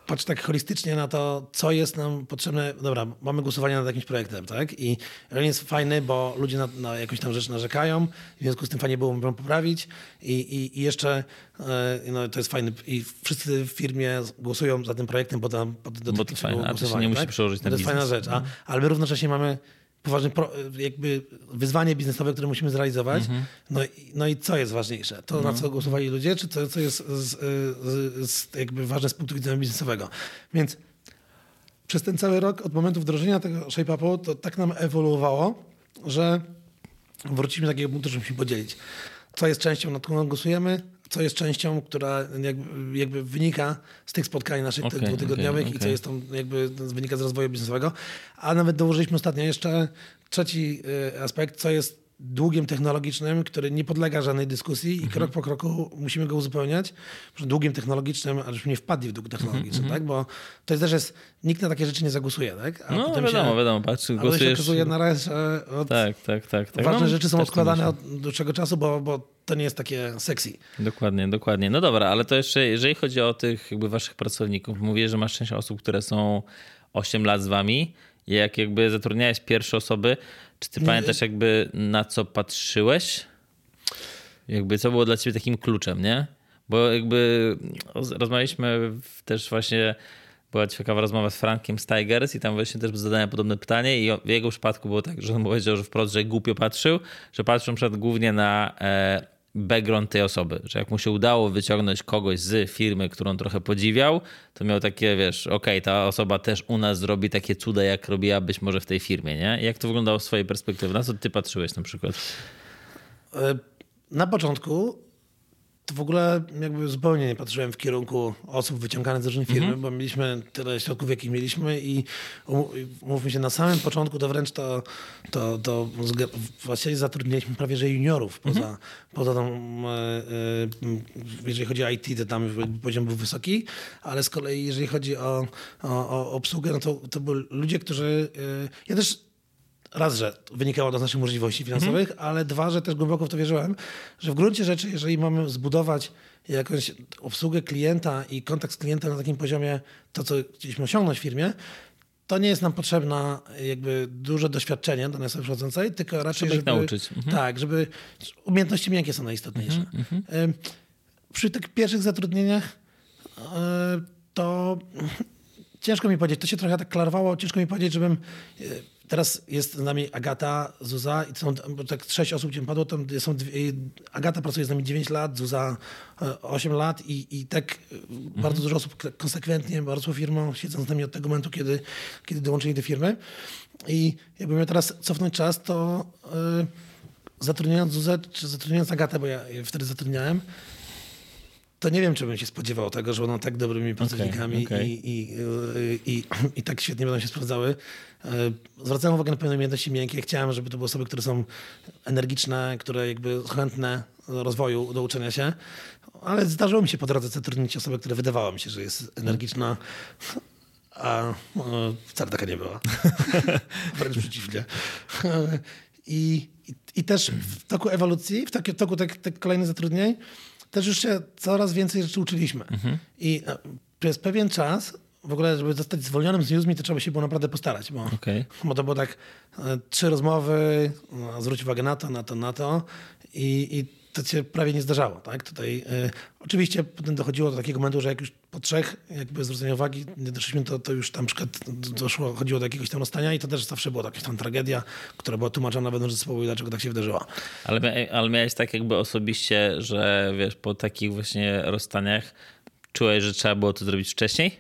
patrzy tak holistycznie na to, co jest nam potrzebne. Dobra, mamy głosowanie nad jakimś projektem, tak? I on jest fajny, bo ludzie na, na jakąś tam rzecz narzekają, w związku z tym fajnie było ją poprawić i, i, i jeszcze e, no, to jest fajne i wszyscy w firmie głosują za tym projektem, bo tam do Bo to fajne, było a to się głosowanie, nie musi tak? przełożyć na To jest fajna biznes. rzecz, a, ale my równocześnie mamy poważny pro, jakby wyzwanie biznesowe, które musimy zrealizować. Mhm. No, i, no i co jest ważniejsze? To, na co głosowali ludzie, czy to, co jest z, z, z, jakby ważne z punktu widzenia biznesowego? Więc przez ten cały rok, od momentu wdrożenia tego ShapeUpu, to tak nam ewoluowało, że wróciliśmy do takiego punktu, że musimy podzielić. Co jest częścią, nad którą głosujemy, co jest częścią, która jakby, jakby wynika z tych spotkań naszych tych dwutygodniowych okej, i co jest tam jakby wynika z rozwoju biznesowego. A nawet dołożyliśmy ostatnio jeszcze trzeci y, aspekt, co jest długiem technologicznym, który nie podlega żadnej dyskusji Mhm. i krok po kroku musimy go uzupełniać. Długiem technologicznym, żebyśmy nie wpadli w dług technologiczny, tak? Bo to jest też jest, nikt na takie rzeczy nie zagłosuje, tak? A Mhm, No wiadomo, się, wiadomo, patrz, potem się głosujesz... okazuje na raz, od Tak, tak, tak. tak. ważne No, rzeczy są odkładane od dłuższego czasu, bo, bo to nie jest takie sexy. Dokładnie, dokładnie. No dobra, ale to jeszcze, jeżeli chodzi o tych jakby waszych pracowników, mówię, że masz część osób, które są 8 lat z wami. I Jak jakby zatrudniałeś pierwsze osoby, czy ty pamiętasz jakby na co patrzyłeś? Jakby co było dla ciebie takim kluczem, nie? Bo jakby rozmawialiśmy też właśnie, była ciekawa rozmowa z Frankiem Stigers i tam właśnie też zadałem podobne pytanie i w jego przypadku było tak, że on powiedział, że wprost, że głupio patrzył, że patrzył przykład głównie na e, background tej osoby, że jak mu się udało wyciągnąć kogoś z firmy, którą trochę podziwiał, to miał takie, wiesz, okej, ta osoba też u nas zrobi takie cuda, jak robiła być może w tej firmie, nie? Jak to wyglądało z twojej perspektywy? Na co ty patrzyłeś na przykład? E, Na początku to w ogóle jakby zupełnie nie patrzyłem w kierunku osób wyciąganych z różnych firm, bo mieliśmy tyle środków, jakich mieliśmy i um- umówmy się, na samym początku to wręcz to, to, to właściwie zatrudniliśmy prawie że juniorów poza, poza tą, e, e, jeżeli chodzi o IT, to tam poziom był wysoki, ale z kolei jeżeli chodzi o, o, o obsługę, no to, to byli ludzie, którzy, e, ja też raz, że wynikało to z naszych możliwości finansowych, ale dwa, że też głęboko w to wierzyłem, że w gruncie rzeczy, jeżeli mamy zbudować jakąś obsługę klienta i kontakt z klientem na takim poziomie, to co chcieliśmy osiągnąć w firmie, to nie jest nam potrzebna jakby duże doświadczenie do osoby przychodzącej, tylko raczej, Żeby ich żeby... nauczyć. Mhm. Tak, żeby... Umiejętności miękkie są najistotniejsze. Ym, Przy tych pierwszych zatrudnieniach y, to ciężko mi powiedzieć, to się trochę tak klarowało, ciężko mi powiedzieć, żebym... Teraz jest z nami Agata, Zuza i to są bo tak sześć osób, gdzie padło, tam są dwie, Agata pracuje z nami 9 lat, Zuza e, 8 lat i, i tak e, bardzo dużo osób konsekwentnie rosło firmą, siedząc z nami od tego momentu, kiedy, kiedy dołączyli do firmy. I jakbym miał teraz cofnąć czas, to e, zatrudniając Zuzę, czy zatrudniając Agatę, bo ja wtedy zatrudniałem, to nie wiem, czy bym się spodziewał tego, że będą tak dobrymi pracownikami okej. I, i, y, i, i tak świetnie będą się sprawdzały. Y, Zwracałem uwagę na pewne umiejętności miękkie. Chciałem, żeby to były osoby, które są energiczne, które jakby chętne do rozwoju, do uczenia się. Ale zdarzyło mi się po drodze zatrudnić osobę, która wydawało mi się, że jest energiczna, a y, wcale taka nie była. Wręcz przeciwnie. I, i, I też w toku ewolucji, w toku, w toku tych, tych kolejnych zatrudnień, też już się coraz więcej rzeczy uczyliśmy. I e, przez pewien czas, w ogóle, żeby zostać zwolnionym z Newsme, to trzeba się było naprawdę postarać, bo, Okej. bo to było tak e, trzy rozmowy, no, zwróć uwagę na to, na to, na to i, i to się prawie nie zdarzało. Tak? Tutaj, e, oczywiście potem dochodziło do takiego momentu, że jak już po trzech jakby zwrócenia uwagi nie doszliśmy, to, to już tam przykład doszło, chodziło do jakiegoś tam rozstania i to też zawsze była jakaś tam tragedia, która była tłumaczona wewnątrz zespołu i dlaczego tak się wydarzyło. Ale, ale miałeś tak jakby osobiście, że wiesz, po takich właśnie rozstaniach czułeś, że trzeba było to zrobić wcześniej?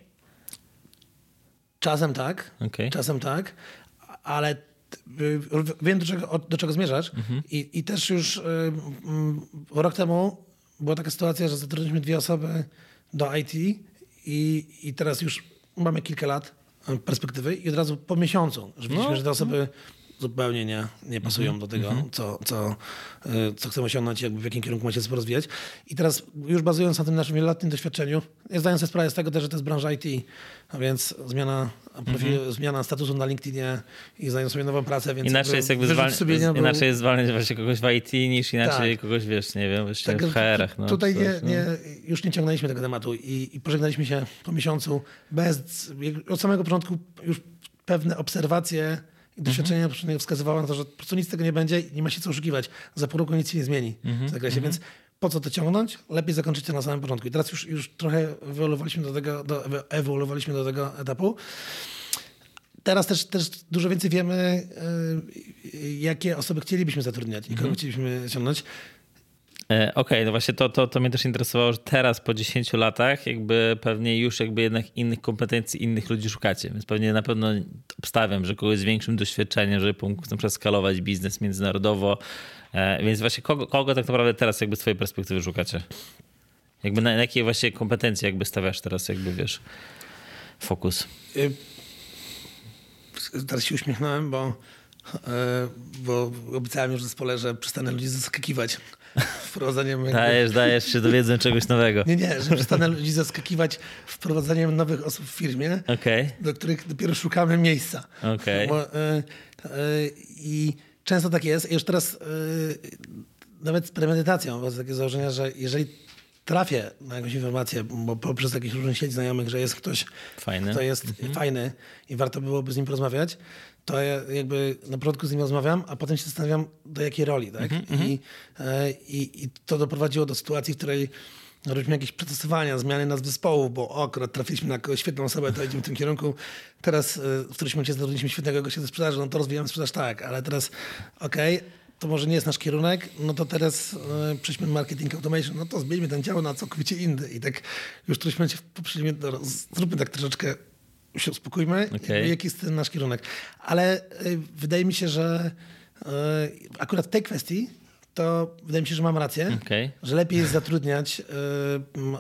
Czasem tak, Okej. czasem tak, ale wiem, do czego, do czego zmierzasz. Mhm. I, I też już y, mm, rok temu była taka sytuacja, że zatrudniliśmy dwie osoby do IT i, i teraz już mamy kilka lat y, perspektywy i od razu po miesiącu, że widzimy, No. że te osoby zupełnie nie, nie pasują Mhm. do tego, co, co, y, co chcemy osiągnąć, jakby w jakim kierunku macie się rozwijać. I teraz już bazując na tym naszym wieloletnim doświadczeniu, ja zdaję sobie sprawę z tego też, że to jest branża IT, a więc zmiana profilu, Mhm. zmiana statusu na LinkedInie i znajdą sobie nową pracę, więc Inaczej jest jakby zwal... sumienia był- inaczej jest zwalniać właśnie kogoś w IT niż inaczej Tak. kogoś, wiesz, nie wiem, właśnie Tak, w HR-ach. No, tutaj coś, nie, no. nie, już nie ciągnęliśmy tego tematu i, i pożegnaliśmy się po miesiącu bez, od samego początku już pewne obserwacje i doświadczenia Mhm. wskazywały na to, że po prostu nic z tego nie będzie i nie ma się co oszukiwać. Za pół roku nic się nie zmieni Mhm. w zakresie, więc po co to ciągnąć? Lepiej zakończyć to na samym początku. I teraz już, już trochę ewoluowaliśmy do tego, do, ewoluowaliśmy do tego etapu. Teraz też, też dużo więcej wiemy, y, jakie osoby chcielibyśmy zatrudniać i kogo chcielibyśmy ściągnąć. E, Okej, no właśnie to, to, to mnie też interesowało, że teraz po 10 latach jakby pewnie już jakby jednak innych kompetencji, innych ludzi szukacie, więc pewnie na pewno obstawiam, że kogoś z większym doświadczeniem, żeby pomógł na przykład skalować biznes międzynarodowo, e, więc właśnie kogo, kogo tak naprawdę teraz jakby z twojej perspektywy szukacie? Jakby na, na jakie właśnie kompetencje jakby stawiasz teraz jakby wiesz fokus? Y, Teraz się uśmiechnąłem, bo, e, bo obiecałem już w zespole, że przestanę ludzi zaskakiwać wprowadzaniem... jakby- Dajesz, dajesz się dowiedzą czegoś nowego. Nie, nie, że przestanę ludzi zaskakiwać wprowadzaniem nowych osób w firmie, Okej, do których dopiero szukamy miejsca. okej. Bo, e, e, I często tak jest. Już teraz e, nawet z premedytacją, bo z takiego założenia, że jeżeli trafię na jakąś informację, bo poprzez jakichś różnych sieci znajomych, że jest ktoś, Fajny. kto jest fajny i warto byłoby z nim porozmawiać, to ja jakby na początku z nim rozmawiam, a potem się zastanawiam, do jakiej roli. Tak? I, e, i, I to doprowadziło do sytuacji, w której robiliśmy jakieś przetestowania, zmiany nazw zespołów, bo o, akurat trafiliśmy na świetną osobę, to idziemy w tym kierunku. Teraz e, w którymś momencie zatrudniliśmy świetnego gościa ze sprzedaży, no to rozwijamy sprzedaż tak, ale teraz okej, to może nie jest nasz kierunek, no to teraz e, przejdźmy marketing automation, no to zmieńmy ten dział na całkowicie inny. I tak już w którymś momencie poprzyjmy, no, zróbmy tak troszeczkę, się uspokójmy, Okej. jaki jest ten nasz kierunek. Ale e, wydaje mi się, że e, akurat w tej kwestii to wydaje mi się, że mam rację, Okej. że lepiej jest zatrudniać y,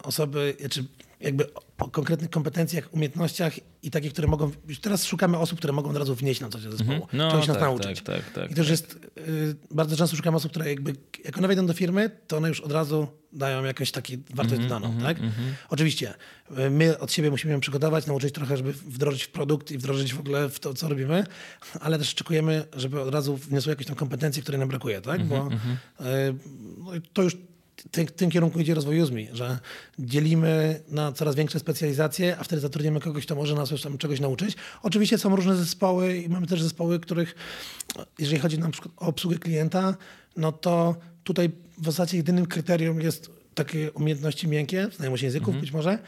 osoby, czy jakby o, konkretnych kompetencjach, umiejętnościach i takich, które mogą, już teraz szukamy osób, które mogą od razu wnieść nam coś do zespołu, No, czegoś nas tak, nauczyć. tak, tak, tak, I to już jest, y, bardzo często szukamy osób, które jakby, jak one wejdą do firmy, to one już od razu dają jakąś taki wartość Mhm, dodaną, tak? Oczywiście, y, my od siebie musimy ją przygotować, nauczyć trochę, żeby wdrożyć w produkt i wdrożyć w ogóle w to, co robimy, ale też oczekujemy, żeby od razu wniosły jakieś tam kompetencje, które nam brakuje, tak? Mhm, Bo y, no to już tym, tym kierunku idzie rozwój Uzmi, że dzielimy na coraz większe specjalizacje, a wtedy zatrudniamy kogoś, kto może nas już tam czegoś nauczyć. Oczywiście są różne zespoły i mamy też zespoły, których, jeżeli chodzi na przykład o obsługę klienta, no to tutaj w zasadzie jedynym kryterium jest takie umiejętności miękkie, znajomość języków być może,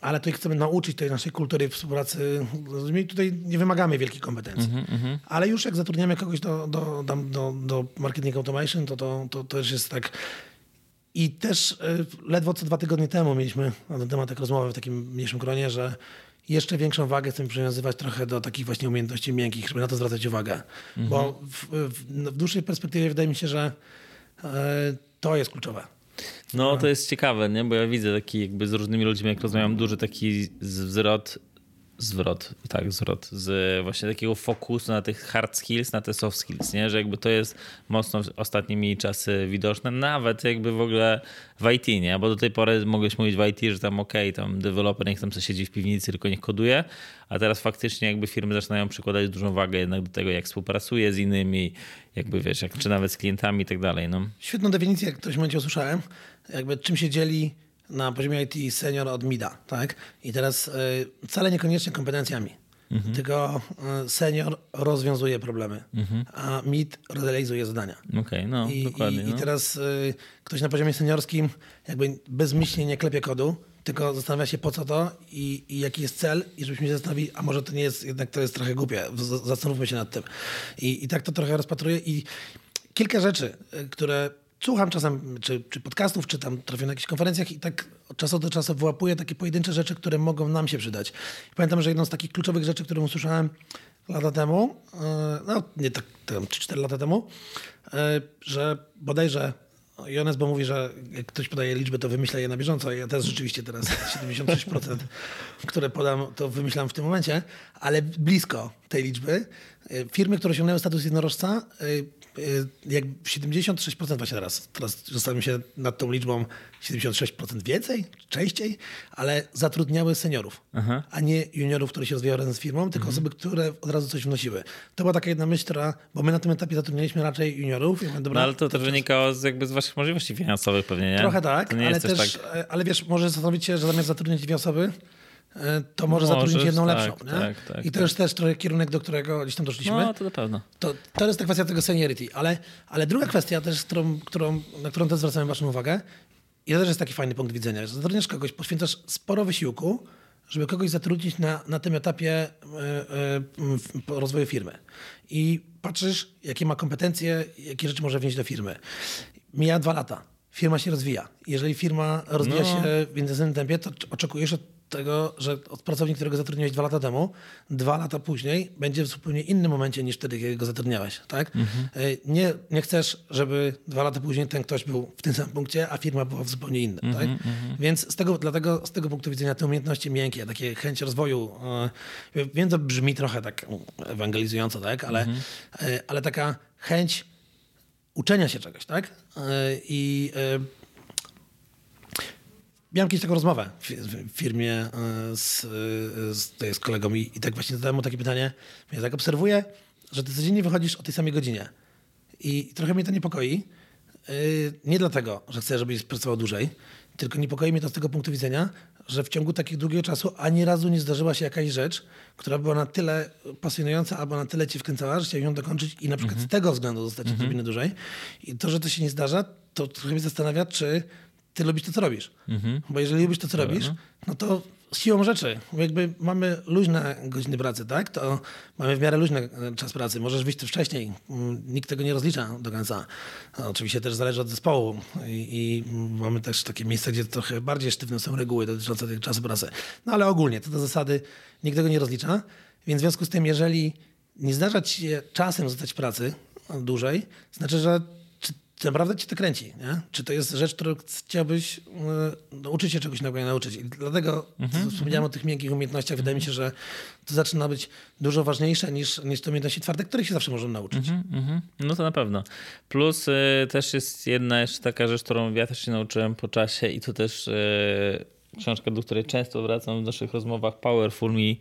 ale tutaj chcemy nauczyć tej naszej kultury współpracy z ludźmi. Tutaj nie wymagamy wielkich kompetencji. Ale już jak zatrudniamy kogoś do, do, do, do, marketing automation, to, to, to też jest tak i też y, ledwo co dwa tygodnie temu mieliśmy na ten temat tak rozmowę w takim mniejszym gronie, że jeszcze większą wagę chcemy przywiązywać trochę do takich właśnie umiejętności miękkich, żeby na to zwracać uwagę. Bo w, w, w dłuższej perspektywie wydaje mi się, że e, to jest kluczowe. No to jest ciekawe, nie? bo ja widzę taki jakby z różnymi ludźmi, jak rozmawiam, duży taki zwrot, zwrot, tak, zwrot z właśnie takiego fokusu na tych hard skills, na te soft skills, nie? że jakby to jest mocno ostatnimi czasy widoczne, nawet jakby w ogóle w IT, nie? bo do tej pory mogłeś mówić w IT, że tam okej, tam deweloper niech tam sobie siedzi w piwnicy, tylko niech koduje, a teraz faktycznie jakby firmy zaczynają przykładać dużą wagę jednak do tego, jak współpracuje z innymi, jakby wiesz, jak, czy nawet z klientami i tak dalej, no. Świetną definicję, jak ktoś momencie usłyszałem, jakby czym się dzieli na poziomie IT senior od mida, tak? I teraz y, wcale niekoniecznie kompetencjami, tylko y, senior rozwiązuje problemy, a mid realizuje zadania. Okej, no, I, dokładnie. i, no. I teraz y, ktoś na poziomie seniorskim jakby bezmyślnie nie klepie kodu, tylko zastanawia się po co to i, i jaki jest cel i żebyśmy się zastanowili, a może to nie jest, jednak to jest trochę głupie, zastanówmy się nad tym. I, i tak to trochę rozpatruję i kilka rzeczy, które słucham czasem, czy, czy podcastów, czy tam trafię na jakichś konferencjach i tak od czasu do czasu wyłapuję takie pojedyncze rzeczy, które mogą nam się przydać. I pamiętam, że jedną z takich kluczowych rzeczy, którą usłyszałem lata temu, e, no nie tak, tam 3-4 lata temu, e, że bodajże Jones, bo mówi, że jak ktoś podaje liczby, to wymyśla je na bieżąco. Ja też rzeczywiście teraz 76%, które podam, to wymyślam w tym momencie, ale blisko tej liczby. E, Firmy, które osiągnęły status jednorożca, jak 76% właśnie teraz, teraz zastanawiam się nad tą liczbą 76% więcej, częściej, ale zatrudniały seniorów, a nie juniorów, którzy się rozwijały razem z firmą, tylko osoby, które od razu coś wnosiły. To była taka jedna myśl, która, bo my na tym etapie zatrudnialiśmy raczej juniorów. Ja mówię, dobra, No ale to też wynikało z, jakby z waszych możliwości finansowych pewnie, nie? Trochę tak, ale też, tak... e, ale wiesz, może zastanowić się, że zamiast zatrudnić dwie osoby, e, to może Możesz, zatrudnić jedną tak, lepszą. tak, tak, I to tak. jest też trochę kierunek, do którego gdzieś tam doszliśmy. No to na pewno. To, to jest ta kwestia tego seniority, ale, ale druga kwestia też, którą, którą, na którą też zwracamy waszą uwagę, i to też jest taki fajny punkt widzenia, że zatrudniasz kogoś, poświęcasz sporo wysiłku, żeby kogoś zatrudnić na, na tym etapie e, e, w- po rozwoju firmy. I patrzysz, jakie ma kompetencje, jakie rzeczy może wnieść do firmy. Mija dwa lata. Firma się rozwija. Jeżeli firma rozwija No. się w intensywnym tempie, to oczekujesz od tego, że od pracownika, którego zatrudniłeś dwa lata temu, dwa lata później będzie w zupełnie innym momencie niż wtedy, kiedy go zatrudniałeś. Tak? E, Nie, nie chcesz, żeby dwa lata później ten ktoś był w tym samym punkcie, a firma była w zupełnie innym. Tak? Więc z tego, dlatego z tego punktu widzenia te umiejętności miękkie, takie chęć rozwoju, e, wiem, to brzmi trochę tak ewangelizująco, tak? ale, e, ale taka chęć uczenia się czegoś, tak? I miałem kiedyś taką rozmowę w firmie e, z, e, z, z kolegą i, i tak właśnie zadałem mu takie pytanie. Ja tak obserwuję, że ty codziennie wychodzisz o tej samej godzinie i trochę mnie to niepokoi. E, Nie dlatego, że chcę, żebyś pracował dłużej, tylko niepokoi mnie to z tego punktu widzenia, że w ciągu takiego długiego czasu ani razu nie zdarzyła się jakaś rzecz, która była na tyle pasjonująca albo na tyle cię wkręcała, że chciałeś ją dokończyć i na przykład z tego względu zostać odrobinę dłużej. I to, że to się nie zdarza, to trochę mnie zastanawia, czy ty lubisz to, co robisz. Bo jeżeli lubisz to, co robisz, no to siłą rzeczy, jakby mamy luźne godziny pracy, tak? To mamy w miarę luźny e, czas pracy. Możesz wyjść tu wcześniej. Mm, Nikt tego nie rozlicza do końca. No, oczywiście też zależy od zespołu i, i mamy też takie miejsca, gdzie trochę bardziej sztywne są reguły dotyczące tego czasu pracy. No ale ogólnie, to do zasady nikt tego nie rozlicza. Więc w związku z tym, jeżeli nie zdarza ci się czasem zostać pracy dłużej, znaczy, że naprawdę cię to kręci, nie? Czy to jest rzecz, którą chciałbyś y, nauczyć się czegoś nowego nauczyć. I dlatego Mhm, wspomniałem o tych miękkich umiejętnościach. Wydaje mi się, że to zaczyna być dużo ważniejsze niż, niż te umiejętności twarde, których się zawsze możemy nauczyć. Mhm, No to na pewno. Plus y, też jest jedna jeszcze taka rzecz, którą ja też się nauczyłem po czasie i to też y, książka, do której często wracam w naszych rozmowach, Powerful Me,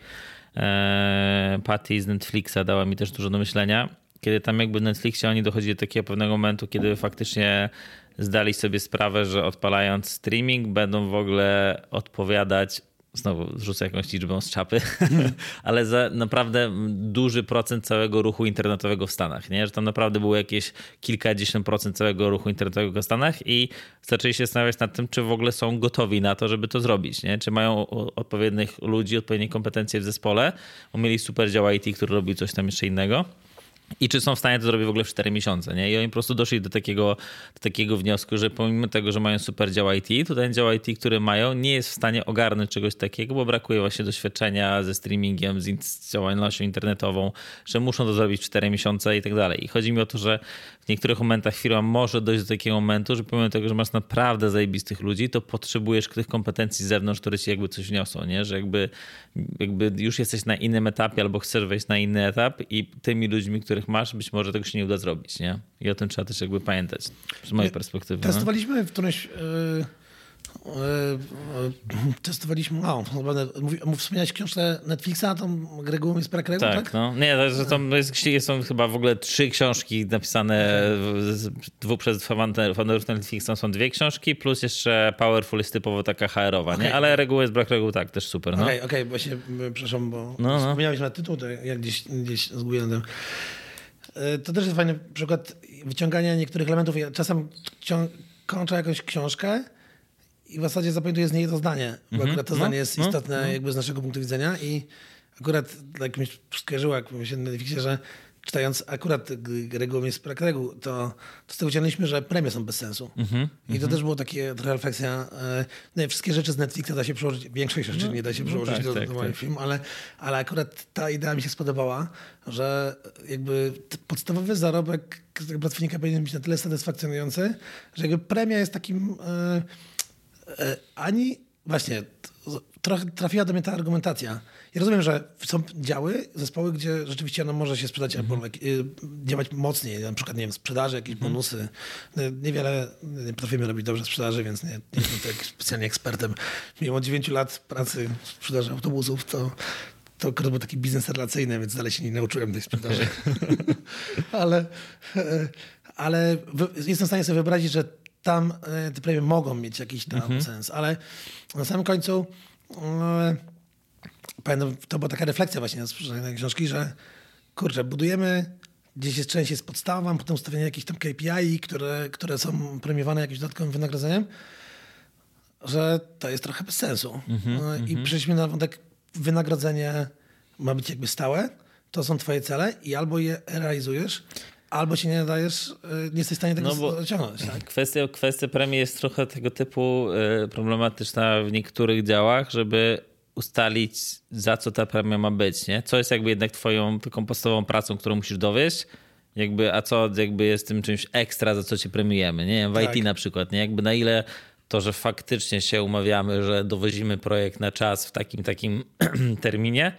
e, Patty z Netflixa dała mi też dużo do myślenia. Kiedy tam jakby w Netflixie oni dochodzili do takiego pewnego momentu, kiedy faktycznie zdali sobie sprawę, że odpalając streaming będą w ogóle odpowiadać Znowu zrzucę jakąś liczbę z czapy, ale za naprawdę duży procent całego ruchu internetowego w Stanach. Nie? Że tam naprawdę było jakieś kilkadziesiąt procent całego ruchu internetowego w Stanach i zaczęli się zastanawiać nad tym, czy w ogóle są gotowi na to, żeby to zrobić. Nie? Czy mają odpowiednich ludzi, odpowiednie kompetencje w zespole. Bo mieli super dział IT, który robił coś tam jeszcze innego. I czy są w stanie to zrobić w ogóle w 4 miesiące, nie? I oni po prostu doszli do takiego, do takiego wniosku, że pomimo tego, że mają super dział IT, to ten dział IT, który mają, nie jest w stanie ogarnąć czegoś takiego, bo brakuje właśnie doświadczenia ze streamingiem, z działalnością internetową, że muszą to zrobić w 4 miesiące i tak dalej. I chodzi mi o to, że w niektórych momentach firma może dojść do takiego momentu, że pomimo tego, że masz naprawdę zajebistych ludzi, to potrzebujesz tych kompetencji z zewnątrz, które ci jakby coś wniosą, nie? Że jakby, jakby już jesteś na innym etapie albo chcesz wejść na inny etap i tymi ludźmi, których masz, być może tego się nie uda zrobić, nie? I o tym trzeba też jakby pamiętać, z mojej perspektywy. no. Testowaliśmy w którymś... Yy... Testowaliśmy, no, mów, wspomniałeś książkę Netflixa, tą regułą jest brak reguł, tak? tak? no. Nie, to, jest, są chyba w ogóle trzy książki napisane dwóch przez founderów Netflixa są dwie książki, plus jeszcze Powerful jest typowo taka HR-owa, okay. nie? Ale reguły jest brak reguł, tak, też super, no. Okej, okay, okej, okay, właśnie, przepraszam, bo no, no. wspomniałeś na tytuł, to ja gdzieś, gdzieś zgubiłem ten. To też jest fajny przykład wyciągania niektórych elementów. Ja czasem kończę jakąś książkę i w zasadzie zapamiętuję z niej to zdanie, bo mm -hmm. akurat to no, zdanie jest no, istotne no. jakby z naszego punktu widzenia i akurat tak mi skojarzyło, jak myślałem na Netflixie, że czytając akurat regułą jest brak reguł, to, to z tego wyciągnęliśmy, że premie są bez sensu. Mm -hmm, I to mm -hmm. też było takie trochę refleksja. No, wszystkie rzeczy z Netflixa da się przełożyć, większość rzeczy no, nie da się przełożyć no tak, do, tak, do moich tak. film, ale, ale akurat ta idea mi się spodobała, że jakby podstawowy zarobek pracownika powinien być na tyle satysfakcjonujący, że jakby premia jest takim... E, ani właśnie trafiła do mnie ta argumentacja. Ja rozumiem, że są działy, zespoły, gdzie rzeczywiście ono może się sprzedać mm -hmm. albo działać mocniej, na przykład, nie wiem, sprzedaży, jakieś mm -hmm. bonusy. No, niewiele nie potrafimy robić dobrze sprzedaży, więc nie, nie jestem tak specjalnie ekspertem. Mimo 9 lat pracy w sprzedaży autobusów, to to akurat był taki biznes relacyjny, więc dalej się nie nauczyłem tej sprzedaży. ale, e, ale jestem w stanie sobie wyobrazić, że tam e, te premie mogą mieć jakiś tam mhm. sens, ale na samym końcu pamiętam, to była taka refleksja właśnie na tej książki, że kurczę, budujemy gdzieś jest część jest podstawą, potem ustawienie jakichś tam KPI, które, które są premiowane jakimś dodatkowym wynagrodzeniem, że to jest trochę bez sensu. Mm-hmm, no, I mm-hmm. przeszliśmy na wątek wynagrodzenie ma być jakby stałe, to są twoje cele i albo je realizujesz, albo się nie nadajesz, y, nie jesteś w stanie tego no osiągnąć. Tak? Kwestia, kwestia premii jest trochę tego typu y, problematyczna w niektórych działach, żeby ustalić, za co ta premia ma być, nie? Co jest jakby jednak twoją taką podstawową pracą, którą musisz dowieść, jakby, a co jakby jest tym czymś ekstra, za co cię premiujemy, nie? W tak. IT na przykład, nie? Jakby na ile to, że faktycznie się umawiamy, że dowozimy projekt na czas w takim, takim terminie,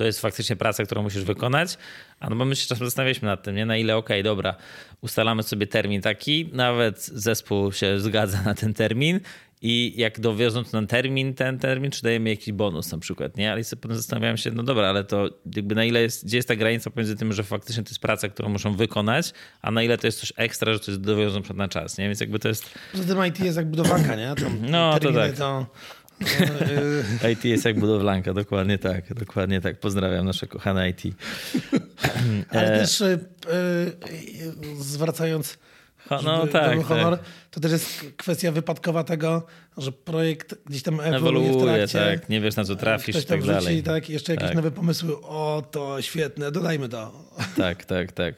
to jest faktycznie praca, którą musisz wykonać. A no bo my się czasem zastanawialiśmy nad tym, nie? na ile okej, okay, dobra, ustalamy sobie termin taki, nawet zespół się zgadza na ten termin i jak dowiozą ten termin, ten termin, czy dajemy jakiś bonus na przykład, nie? Ale sobie potem zastanawiałem się, no dobra, ale to jakby na ile jest, gdzie jest ta granica pomiędzy tym, że faktycznie to jest praca, którą muszą wykonać, a na ile to jest coś ekstra, że to jest dowiozą przed na czas, nie? Więc jakby to jest... Poza tym IT jest jak budowanka, nie? Tam no, to tak. To IT jest jak budowlanka, dokładnie tak, dokładnie tak. Pozdrawiam nasze kochane IT. Ale też e, zwracając no, tak, honor, tak. to też jest kwestia wypadkowa tego, że projekt gdzieś tam ewoluuje, w trakcie. tak, nie wiesz na co trafisz i tak wrzuci, dalej. Tak, jeszcze jakieś tak. nowe pomysły, o to świetne, dodajmy to. Tak, tak, tak.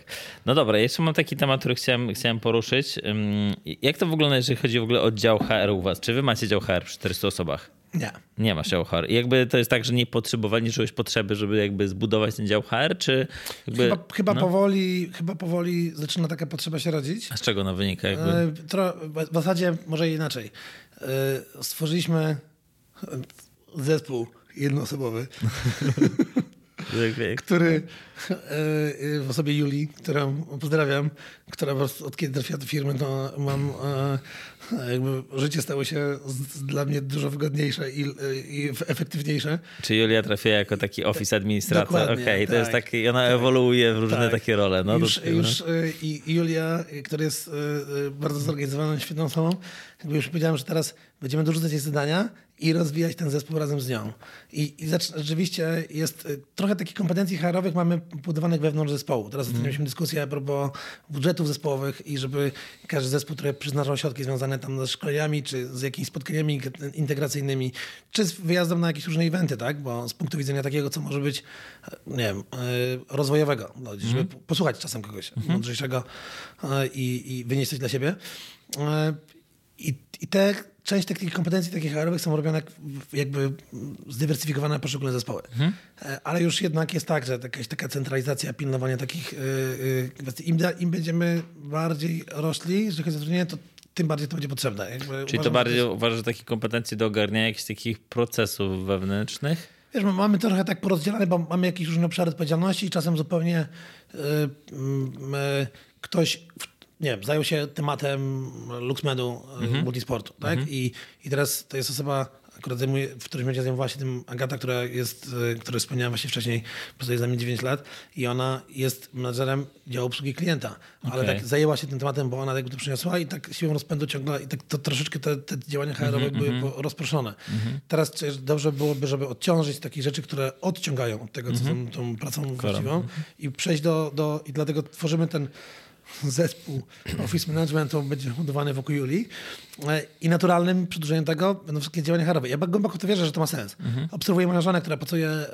No dobra, jeszcze mam taki temat, który chciałem, chciałem poruszyć. Jak to wygląda, jeżeli chodzi w ogóle o dział HR u was? Czy wy macie dział HR przy 400 osobach? Nie. Nie ma działu HR. I jakby to jest tak, że nie potrzebowali, czułeś potrzeby, żeby jakby zbudować ten dział HR, czy jakby... Chyba, chyba, no? powoli, chyba powoli zaczyna taka potrzeba się rodzić. A z czego ona wynika? Jakby? E, w zasadzie może inaczej. E, Stworzyliśmy zespół jednoosobowy, który e, w osobie Julii, którą pozdrawiam, która po prostu od kiedy trafiła do firmy, to mam e, jakby życie stało się z, dla mnie dużo wygodniejsze i, i efektywniejsze. Czy Julia trafiła jako taki office administrator? Dokładnie, Okej, to tak, jest taki, ona tak, ewoluuje w różne tak. takie role. No, już, to- już i Julia, która jest bardzo zorganizowaną, świetną osobą, jakby już powiedziałem, że teraz będziemy dorzucać jej zadania i rozwijać ten zespół razem z nią. I, i rzeczywiście jest y, trochę takich kompetencji HR-owych mamy budowanych wewnątrz zespołu. Teraz ostatnio mieliśmy dyskusję a propos budżetów zespołowych i żeby każdy zespół, który przyznawał środki związane tam ze szkoleniami, czy z jakimiś spotkaniami integracyjnymi, czy z wyjazdem na jakieś różne eventy, tak? Bo z punktu widzenia takiego, co może być, e, nie wiem, e, rozwojowego, no, żeby p- posłuchać czasem kogoś mądrzejszego e, i, i wynieść coś dla siebie. I, i te, część takich kompetencji takich HR-owych są robione jak- jakby zdywersyfikowane na poszczególne zespoły. E, Ale już jednak jest tak, że jakaś taka centralizacja, pilnowanie takich e, e, kwestii. Im, Im będziemy bardziej rośli, jeżeli chodzi o zatrudnienie, to tym bardziej to będzie potrzebne. Jakby Czyli uważam, to że bardziej uważasz, że takie kompetencje do ogarniania jakichś takich procesów wewnętrznych? Wiesz, my mamy trochę tak porozdzielane, bo mamy jakieś różne obszary odpowiedzialności i czasem zupełnie y, mm, y, ktoś w- nie wiem, zajął się tematem LuxMedu, y, multisportu, tak? I, I teraz to jest osoba, akurat zajmuje, w którymś będzie zajmowała się tym Agata, która jest, y, której wspomniałem właśnie wcześniej, pracuje za mnie 9 lat i ona jest menadżerem działu obsługi klienta, ale tak zajęła się tym tematem, bo ona jakby to przyniosła i tak siłą rozpędu ciągle i tak to troszeczkę te, te działania HR-owe były po- rozproszone. Teraz czy dobrze byłoby, żeby odciążyć takich rzeczy, które odciągają od tego, co są tą pracą właściwą i przejść do, do i dlatego tworzymy ten zespół office managementu będzie budowany wokół Julii E, i naturalnym przedłużeniem tego będą wszystkie działania HR-owe. Ja głęboko w to wierzę, że to ma sens. Obserwuję moją żonę, która pracuje e, e,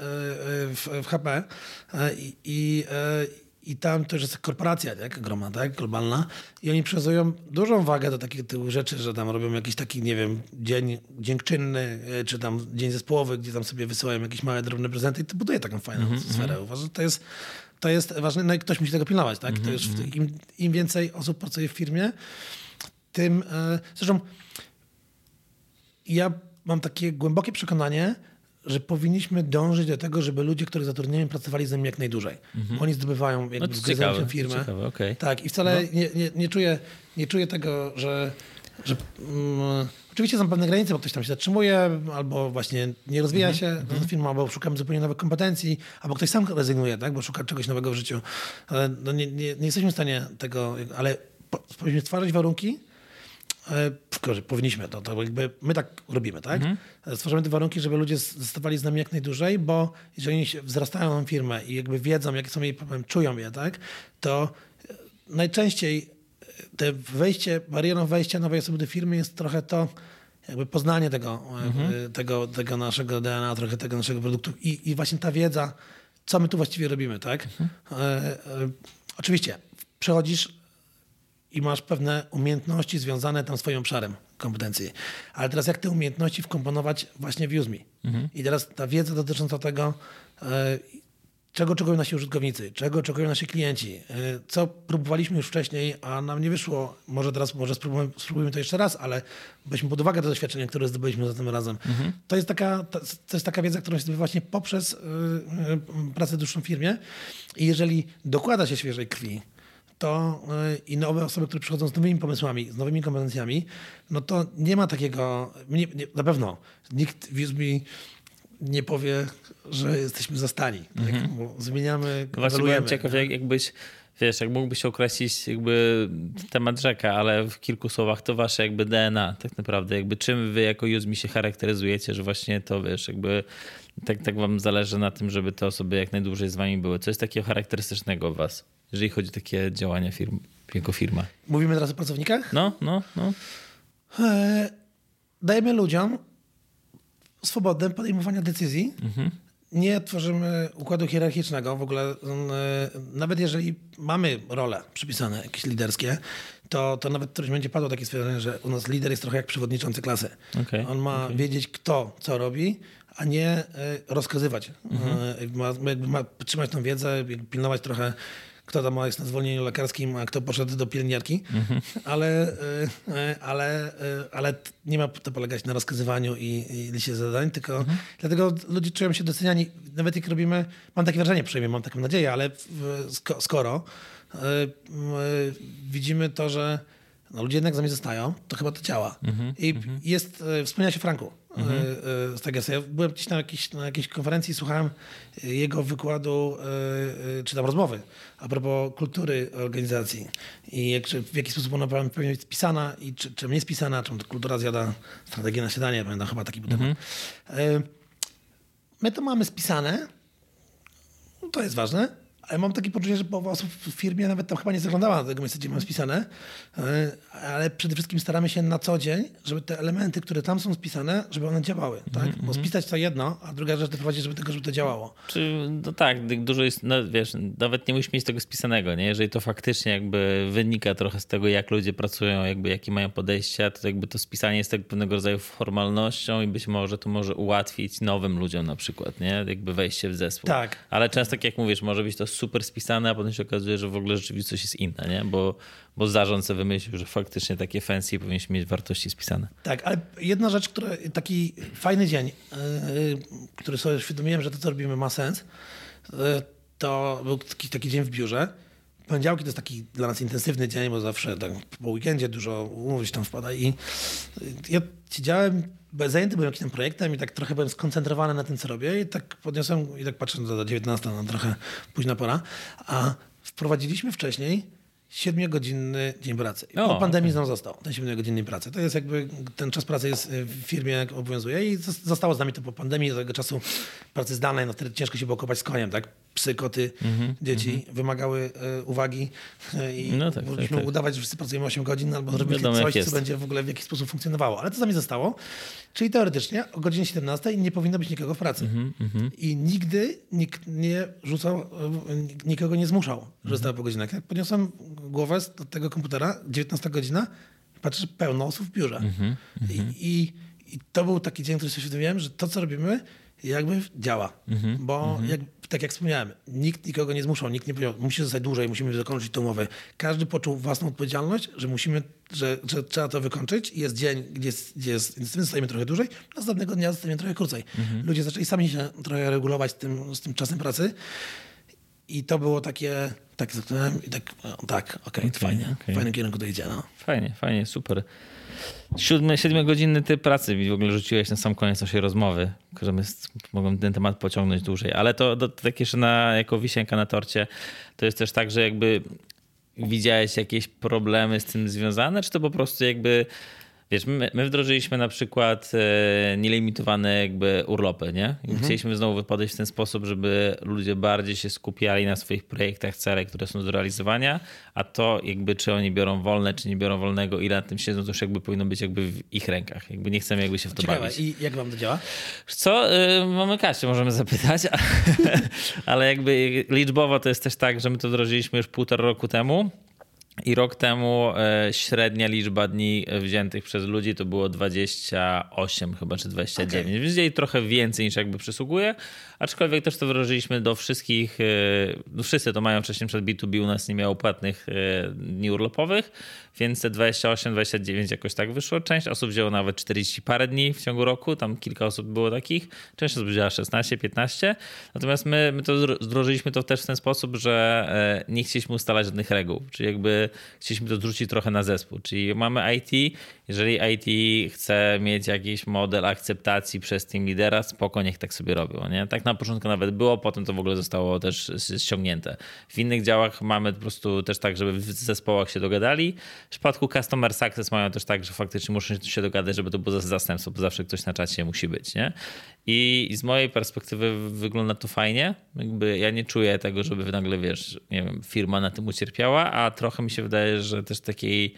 w, w HP i, i, i tam to już jest korporacja tak, ogromna, tak, globalna i oni przywiązują dużą wagę do takich tyłu rzeczy, że tam robią jakiś taki, nie wiem, dzień dziękczynny, czy tam dzień zespołowy, gdzie tam sobie wysyłają jakieś małe, drobne prezenty i to buduje taką fajną sferę. Uważam, że to jest, to jest ważne, no i ktoś musi tego pilnować, tak? to już w- im, im więcej osób pracuje w firmie, tym, e, zresztą ja mam takie głębokie przekonanie, że powinniśmy dążyć do tego, żeby ludzie, których zatrudniamy, pracowali z nami jak najdłużej. Bo Oni zdobywają, jakby Mhm. No ciekawe, się firmę. ciekawe, okej. Tak, i wcale nie, nie, nie, czuję, nie czuję tego, że. że mm, oczywiście są pewne granice, bo ktoś tam się zatrzymuje, albo właśnie nie rozwija Mhm, się mm firma, albo szukamy zupełnie nowych kompetencji, albo ktoś sam rezygnuje, tak, bo szuka czegoś nowego w życiu. Ale no nie, nie, nie jesteśmy w stanie tego, ale po- powinniśmy stwarzać warunki, E, Tylko, powinniśmy to, to jakby my tak robimy, tak? Stwarzamy te warunki, żeby ludzie zostawali z nami jak najdłużej, bo jeżeli wzrastają na firmę i jakby wiedzą, jakie są jej problemy, czują je, tak? To e, najczęściej e, te wejście, barierą wejścia nowej osoby do firmy jest trochę to, jakby poznanie tego, e, tego, tego naszego DNA, trochę tego naszego produktu i, i właśnie ta wiedza, co my tu właściwie robimy, tak? E, e, oczywiście, przychodzisz i masz pewne umiejętności związane tam swoim obszarem kompetencji. Ale teraz jak te umiejętności wkomponować właśnie w UseMe? I teraz ta wiedza dotycząca tego, e, czego oczekują nasi użytkownicy, czego oczekują nasi klienci, e, co próbowaliśmy już wcześniej, a nam nie wyszło. Może teraz może spróbujemy, spróbujemy to jeszcze raz, ale weźmy pod uwagę to doświadczenie, które zdobyliśmy za tym razem. To, jest taka, to, jest taka wiedza, którą się zdobywa właśnie poprzez y, y, pracę w dłuższą firmie. I jeżeli dokłada się świeżej krwi, to y, i nowe osoby, które przychodzą z nowymi pomysłami, z nowymi kompetencjami, no to nie ma takiego, nie, nie, na pewno nikt w mi nie powie, że jesteśmy zastani. Tak? Bo zmieniamy, No Właśnie byłem ciekaw, jak, jakbyś, wiesz, jak mógłbyś określić jakby temat rzeka, ale w kilku słowach to wasze jakby DNA tak naprawdę, jakby czym wy jako Udemy się charakteryzujecie, że właśnie to, wiesz, jakby tak, tak wam zależy na tym, żeby te osoby jak najdłużej z wami były. Co jest takiego charakterystycznego w was, jeżeli chodzi o takie działania firm, jako firma? Mówimy teraz o pracownikach. No, no, no. E, dajemy ludziom swobodę podejmowania decyzji nie tworzymy układu hierarchicznego w ogóle. mm, e, Nawet jeżeli mamy role przypisane, jakieś liderskie, to, to nawet któryś będzie padło takie stwierdzenie, że u nas lider jest trochę jak przewodniczący klasy. Okej, On ma wiedzieć, kto co robi, a nie e, rozkazywać. E, Ma, ma trzymać tą wiedzę, pilnować trochę, kto tam jest na zwolnieniu lekarskim, a kto poszedł do pielęgniarki, ale, e, e, ale, e, ale nie ma to polegać na rozkazywaniu i, i liście zadań, tylko dlatego ludzie czują się doceniani, nawet jak robimy, mam takie wrażenie przynajmniej, mam taką nadzieję, ale skoro widzimy to, że no, ludzie jednak z nami zostają, to chyba to działa. I jest, e, wspomniałeś o Franku e, e, z Tegesa. Ja byłem gdzieś na jakiejś, na jakiejś konferencji i słuchałem e, jego wykładu, czy tam rozmowy a propos kultury organizacji i jak, w jaki sposób ona powinna być spisana i czy, czym nie spisana, czym kultura zjada strategię na śniadanie, pamiętam chyba taki był temat. E, My to mamy spisane, to jest ważne, ale mam takie poczucie, że połowa osób w firmie nawet tam chyba nie zaglądała do tego miejsca, gdzie mam spisane, e, ale przede wszystkim staramy się na co dzień, żeby te elementy, które tam są spisane, żeby one działały, tak? Bo spisać to jedno, a druga rzecz doprowadzić do tego, żeby to działało. Czy, no tak, dużo jest, no wiesz, nawet nie musisz mieć tego spisanego, nie? Jeżeli to faktycznie jakby wynika trochę z tego, jak ludzie pracują, jakby jakie mają podejścia, to jakby to spisanie jest tak pewnego rodzaju formalnością i być może to może ułatwić nowym ludziom na przykład, nie? Jakby wejście w zespół. Tak. Ale często, tak jak mówisz, może być to super spisane, a potem się okazuje, że w ogóle rzeczywistość jest inna, nie? Bo, bo zarząd sobie wymyślił, że faktycznie takie fancy powinniśmy mieć wartości spisane. Tak, ale jedna rzecz, która, taki fajny dzień, yy, który sobie uświadomiłem, że to, co robimy, ma sens, yy, to był taki, taki dzień w biurze. Poniedziałki to jest taki dla nas intensywny dzień, bo zawsze tak po weekendzie dużo umów tam wpada i yy, ja siedziałem, zajęty byłem jakimś tam projektem i tak trochę byłem skoncentrowany na tym, co robię i tak podniosłem i tak patrzę do 19, no trochę późna pora, a wprowadziliśmy wcześniej siedmiogodzinny dzień pracy. I O, po pandemii znowu został, ten 7-godzinnej pracy. To jest jakby, ten czas pracy jest y, w firmie jak obowiązuje i zos- zostało z nami to po pandemii, do tego czasu pracy zdalnej, no wtedy ciężko się było kopać z koniem, tak? Psy, koty, dzieci wymagały y, uwagi y, i Mhm, No tak, mogliśmy tak, tak. udawać, że wszyscy pracujemy 8 godzin albo Wiadomo, jak coś, co będzie w ogóle w jakiś sposób funkcjonowało. Ale to nami zostało. Czyli teoretycznie o godzinie 17 nie powinno być nikogo w pracy. Mhm, I nigdy nikt nie rzucał, y, nikogo nie zmuszał, Mhm. że zostało po godzinach. Jak podniosłem głowę z- tego komputera, 19 godzina, patrzę, pełno osób w biurze. Mhm, I, i, I to był taki dzień, który sobie świadomiłem, że to, co robimy, jakby działa. Mhm, Bo jak, tak jak wspomniałem, nikt nikogo nie zmuszał, nikt nie powiedział, musi zostać dłużej, musimy zakończyć tę umowę. Każdy poczuł własną odpowiedzialność, że musimy, że, że trzeba to wykończyć. Jest dzień, gdzie jest, gdzie jest zostajemy trochę dłużej, następnego dnia zostajemy trochę krócej. Mhm. Ludzie zaczęli sami się trochę regulować z tym, z tym czasem pracy. I to było takie, tak i tak, tak, okej, to fajnie, okej. w fajnym kierunku to idzie, no. Fajnie, fajnie, super. Siódmy, siedmiogodzinny typ pracy. W ogóle rzuciłeś na sam koniec naszej rozmowy, s- mogą ten temat pociągnąć dłużej, ale to, to tak jeszcze na, jako wisienka na torcie, to jest też tak, że jakby widziałeś jakieś problemy z tym związane, czy to po prostu jakby Wiesz, my, my wdrożyliśmy na przykład e, nielimitowane jakby urlopy, nie? I Chcieliśmy znowu podejść w ten sposób, żeby ludzie bardziej się skupiali na swoich projektach, celach, które są do realizowania, a to jakby czy oni biorą wolne, czy nie biorą wolnego, ile na tym siedzą, to już jakby powinno być jakby w ich rękach. Jakby nie chcemy jakby się w to Ciekawe, bawić. i jak wam to działa? Co? Y, Mamy Kasię, możemy zapytać, ale jakby liczbowo to jest też tak, że my to wdrożyliśmy już półtora roku temu. I rok temu e, średnia liczba dni wziętych przez ludzi to było 28 chyba, czy 29. Okej. Więc jej trochę więcej niż jakby przysługuje. Aczkolwiek też to wdrożyliśmy do wszystkich, e, wszyscy to mają wcześniej przed B2B, u nas nie miało płatnych e, dni urlopowych, więc te 28, 29 jakoś tak wyszło. Część osób wzięło nawet 40 parę dni w ciągu roku, tam kilka osób było takich. Część osób wzięła 16, 15. Natomiast my, my to zdro- zdrożyliśmy to też w ten sposób, że e, nie chcieliśmy ustalać żadnych reguł, czyli jakby chcieliśmy to zrzucić trochę na zespół. Czyli mamy IT, jeżeli IT chce mieć jakiś model akceptacji przez team lidera, spoko, niech tak sobie robią. Nie? Tak na początku nawet było, potem to w ogóle zostało też ściągnięte. W innych działach mamy po prostu też tak, żeby w zespołach się dogadali. W przypadku Customer Success mają też tak, że faktycznie muszą się dogadać, żeby to było zastępstwo, bo zawsze ktoś na czacie musi być. Nie? I z mojej perspektywy wygląda to fajnie. Jakby ja nie czuję tego, żeby nagle, wiesz, nie wiem, firma na tym ucierpiała, a trochę mi się wydaje, że też takiej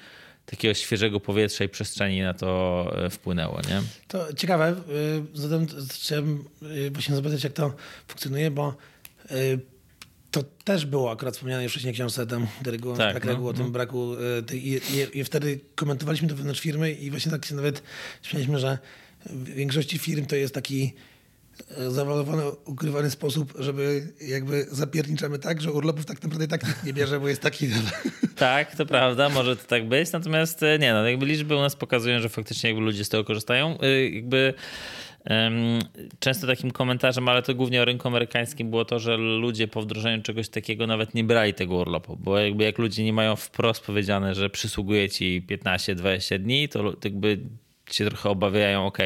takiego świeżego powietrza i przestrzeni na to e, wpłynęło, nie? To ciekawe, y, zatem chciałem y, właśnie zapytać, jak to funkcjonuje, bo y, to też było akurat wspomniane już wcześniej książce tam, reguł, Tak, tak, no, o tym no. braku tej, i, i, i wtedy komentowaliśmy to wewnątrz firmy i właśnie tak się nawet śmialiśmy, że w większości firm to jest taki e, zawalowany, ukrywany sposób, żeby jakby zapierniczamy tak, że urlopów tak naprawdę tak nikt nie bierze, bo jest taki Tak, to prawda, może to tak być, natomiast e, nie, no jakby liczby u nas pokazują, że faktycznie jakby ludzie z tego korzystają. Y, Jakby często takim komentarzem, ale to głównie o rynku amerykańskim było to, że ludzie po wdrożeniu czegoś takiego nawet nie brali tego urlopu, bo jakby jak ludzie nie mają wprost powiedziane, że przysługuje ci 15-20 dni, to jakby się trochę obawiają, ok,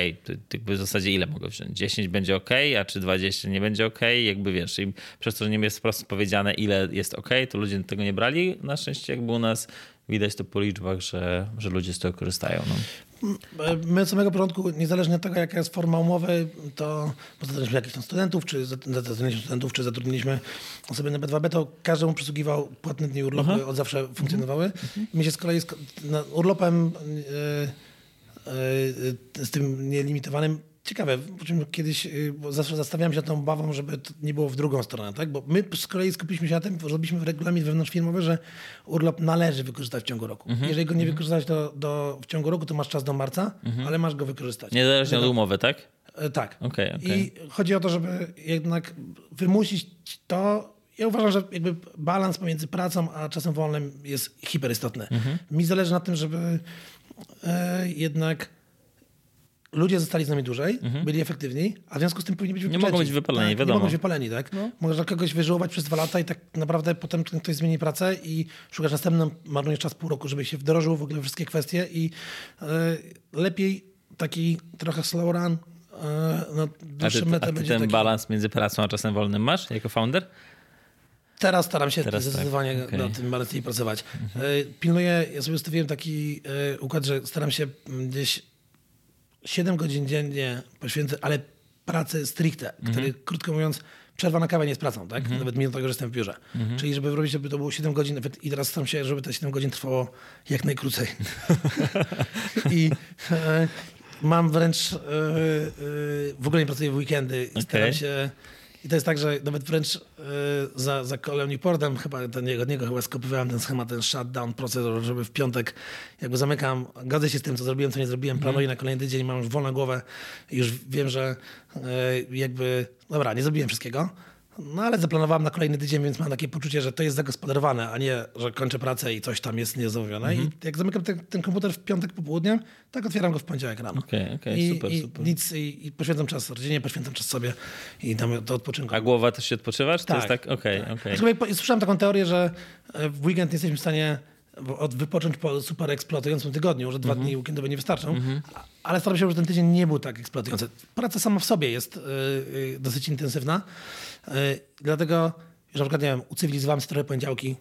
jakby w zasadzie ile mogą wziąć? 10 będzie ok, a czy 20 nie będzie ok? Jakby wiesz, i przez to, że nie jest wprost powiedziane, ile jest ok, to ludzie tego nie brali. Na szczęście jakby u nas widać to po liczbach, że, że ludzie z tego korzystają. No. My od samego początku, niezależnie od tego, jaka jest forma umowy, to zatrudniliśmy jakichś tam studentów, czy zatrudniliśmy studentów, czy zatrudniliśmy osoby na B2B, to każdemu przysługiwał płatne dni urlopu, od zawsze funkcjonowały. My się z kolei z, na, urlopem yy, yy, z tym nielimitowanym Ciekawe, kiedyś yy, bo zawsze zastanawiałem się tą obawą, żeby to nie było w drugą stronę, tak? Bo my z kolei skupiliśmy się na tym, zrobiliśmy regulamin wewnątrzfirmowy, że urlop należy wykorzystać w ciągu roku. Jeżeli go nie wykorzystać do, do, w ciągu roku, to masz czas do marca, ale masz go wykorzystać. Niezależnie od umowy, tak? E, Tak. Okej, okej. I chodzi o to, żeby jednak wymusić to. Ja uważam, że jakby balans pomiędzy pracą a czasem wolnym jest hiperistotny. Mhm. Mi zależy na tym, żeby e, jednak ludzie zostali z nami dłużej, byli efektywni, a w związku z tym powinni być Mhm. mogą wypoczęci. być wypaleni, tak, wiadomo. No. Nie mogą być wypaleni, tak? Możesz kogoś wyżyłować przez dwa lata i tak naprawdę potem ktoś zmieni pracę i szukasz następną, marnujesz czas pół roku, żeby się wdrożył w ogóle wszystkie kwestie i e, lepiej taki trochę slow run, e, no, ty, metę będzie ten taki... balans między pracą a czasem wolnym masz jako founder? Teraz staram się Teraz tak, zdecydowanie okej. Mhm. na tym balansie pracować. E, Pilnuję, ja sobie ustawiłem taki układ, że staram się gdzieś 7 godzin dziennie poświęcę, ale pracę stricte, Mhm. który krótko mówiąc przerwa na kawę nie jest pracą, tak? Nawet mimo tego, że jestem w biurze. Mhm. Czyli żeby robić, żeby to było 7 godzin nawet i teraz staram się, żeby te 7 godzin trwało jak najkrócej. I e, mam wręcz e, e, w ogóle nie pracuję w weekendy i staram się i to jest tak, że nawet wręcz e, za, za Colem Newportem, chyba ten, od niego chyba skopiowałem ten schemat, ten shutdown procedure, żeby w piątek jakby zamykam, godzę się z tym, co zrobiłem, co nie zrobiłem, planuję na kolejny tydzień, mam już wolną głowę i już wiem, że e, jakby, dobra, nie zrobiłem wszystkiego, no ale zaplanowałem na kolejny tydzień, więc mam takie poczucie, że to jest zagospodarowane, a nie, że kończę pracę i coś tam jest niezamówione. I jak zamykam ten, ten komputer w piątek popołudniem, tak otwieram go w poniedziałek rano. Okej, okej, I, super, i super. Nic, i, i poświęcam czas rodzinie, poświęcam czas sobie i dam do odpoczynku. A głowa też się odpoczywa? Czy to jest tak? Okej, okej. Aczkolwiek po- Słyszałem taką teorię, że e, w weekend nie jesteśmy w stanie od wypocząć po super eksploatującym tygodniu, że dwa Mhm. dni weekendowe nie wystarczą, a- ale staram się, żeby ten tydzień nie był tak eksploatujący. Praca sama w sobie jest y, y, dosyć intensywna, y, dlatego że na przykład, nie wiem, ucywilizowałem sobie trochę poniedziałki,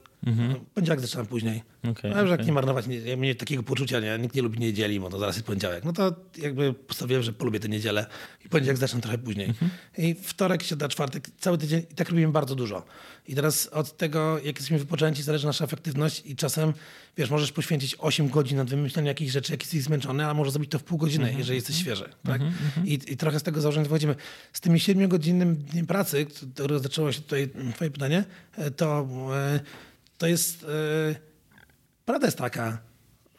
poniedziałek zaczynam później. Mhm. Okej, ale że jak nie marnować, nie, mieć takiego poczucia, nie, nikt nie lubi niedzieli, bo to zaraz jest poniedziałek. No to jakby postanowiłem, że polubię tę niedzielę i poniedziałek zacznę trochę później. Mhm. I wtorek, środa, czwartek, cały tydzień i tak robimy bardzo dużo. I teraz od tego, jak jesteśmy wypoczęci, zależy nasza efektywność i czasem, wiesz, możesz poświęcić 8 godzin na wymyślenie jakichś rzeczy, jak jesteś zmęczony, a możesz zrobić to w pół godziny, Mhm. jeżeli jesteś świeży. Tak? I, I trochę z tego założenia wychodzimy. Z tymi 7-godzinnym dniem pracy, które zaczęło się tutaj mm, twoje pytanie, e, to, e, to jest... e, Prawda jest taka,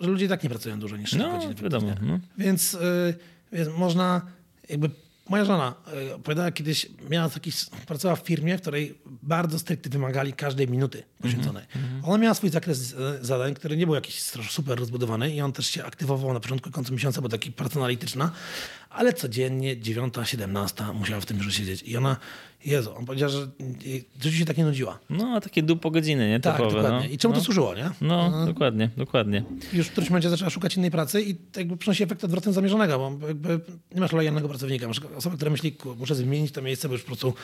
że ludzie tak nie pracują dużo niż 6 No, godzin. wiadomo. No. Więc, y, więc można jakby. Moja żona y, opowiadała kiedyś, miała taki, pracowała w firmie, w której bardzo stricte wymagali każdej minuty poświęconej. Ona miała swój zakres e, zadań, który nie był jakiś super rozbudowany i on też się aktywował na początku końcu miesiąca, bo taki praca analityczna, ale codziennie 9, 17 musiała w tym biurze siedzieć. I ona, Jezu, on powiedział, że w życiu się tak nie nudziła. no, takie dupo godziny, nie? Tak, Typowe, dokładnie. No. I czemu no. to służyło, nie? No, dokładnie, dokładnie. już w którymś momencie zaczęła szukać innej pracy i jakby przynosi efekt odwrotny zamierzonego, bo jakby nie masz lojalnego pracownika. Masz osobę, która myśli, "Ku, muszę zmienić to miejsce, bo już po prostu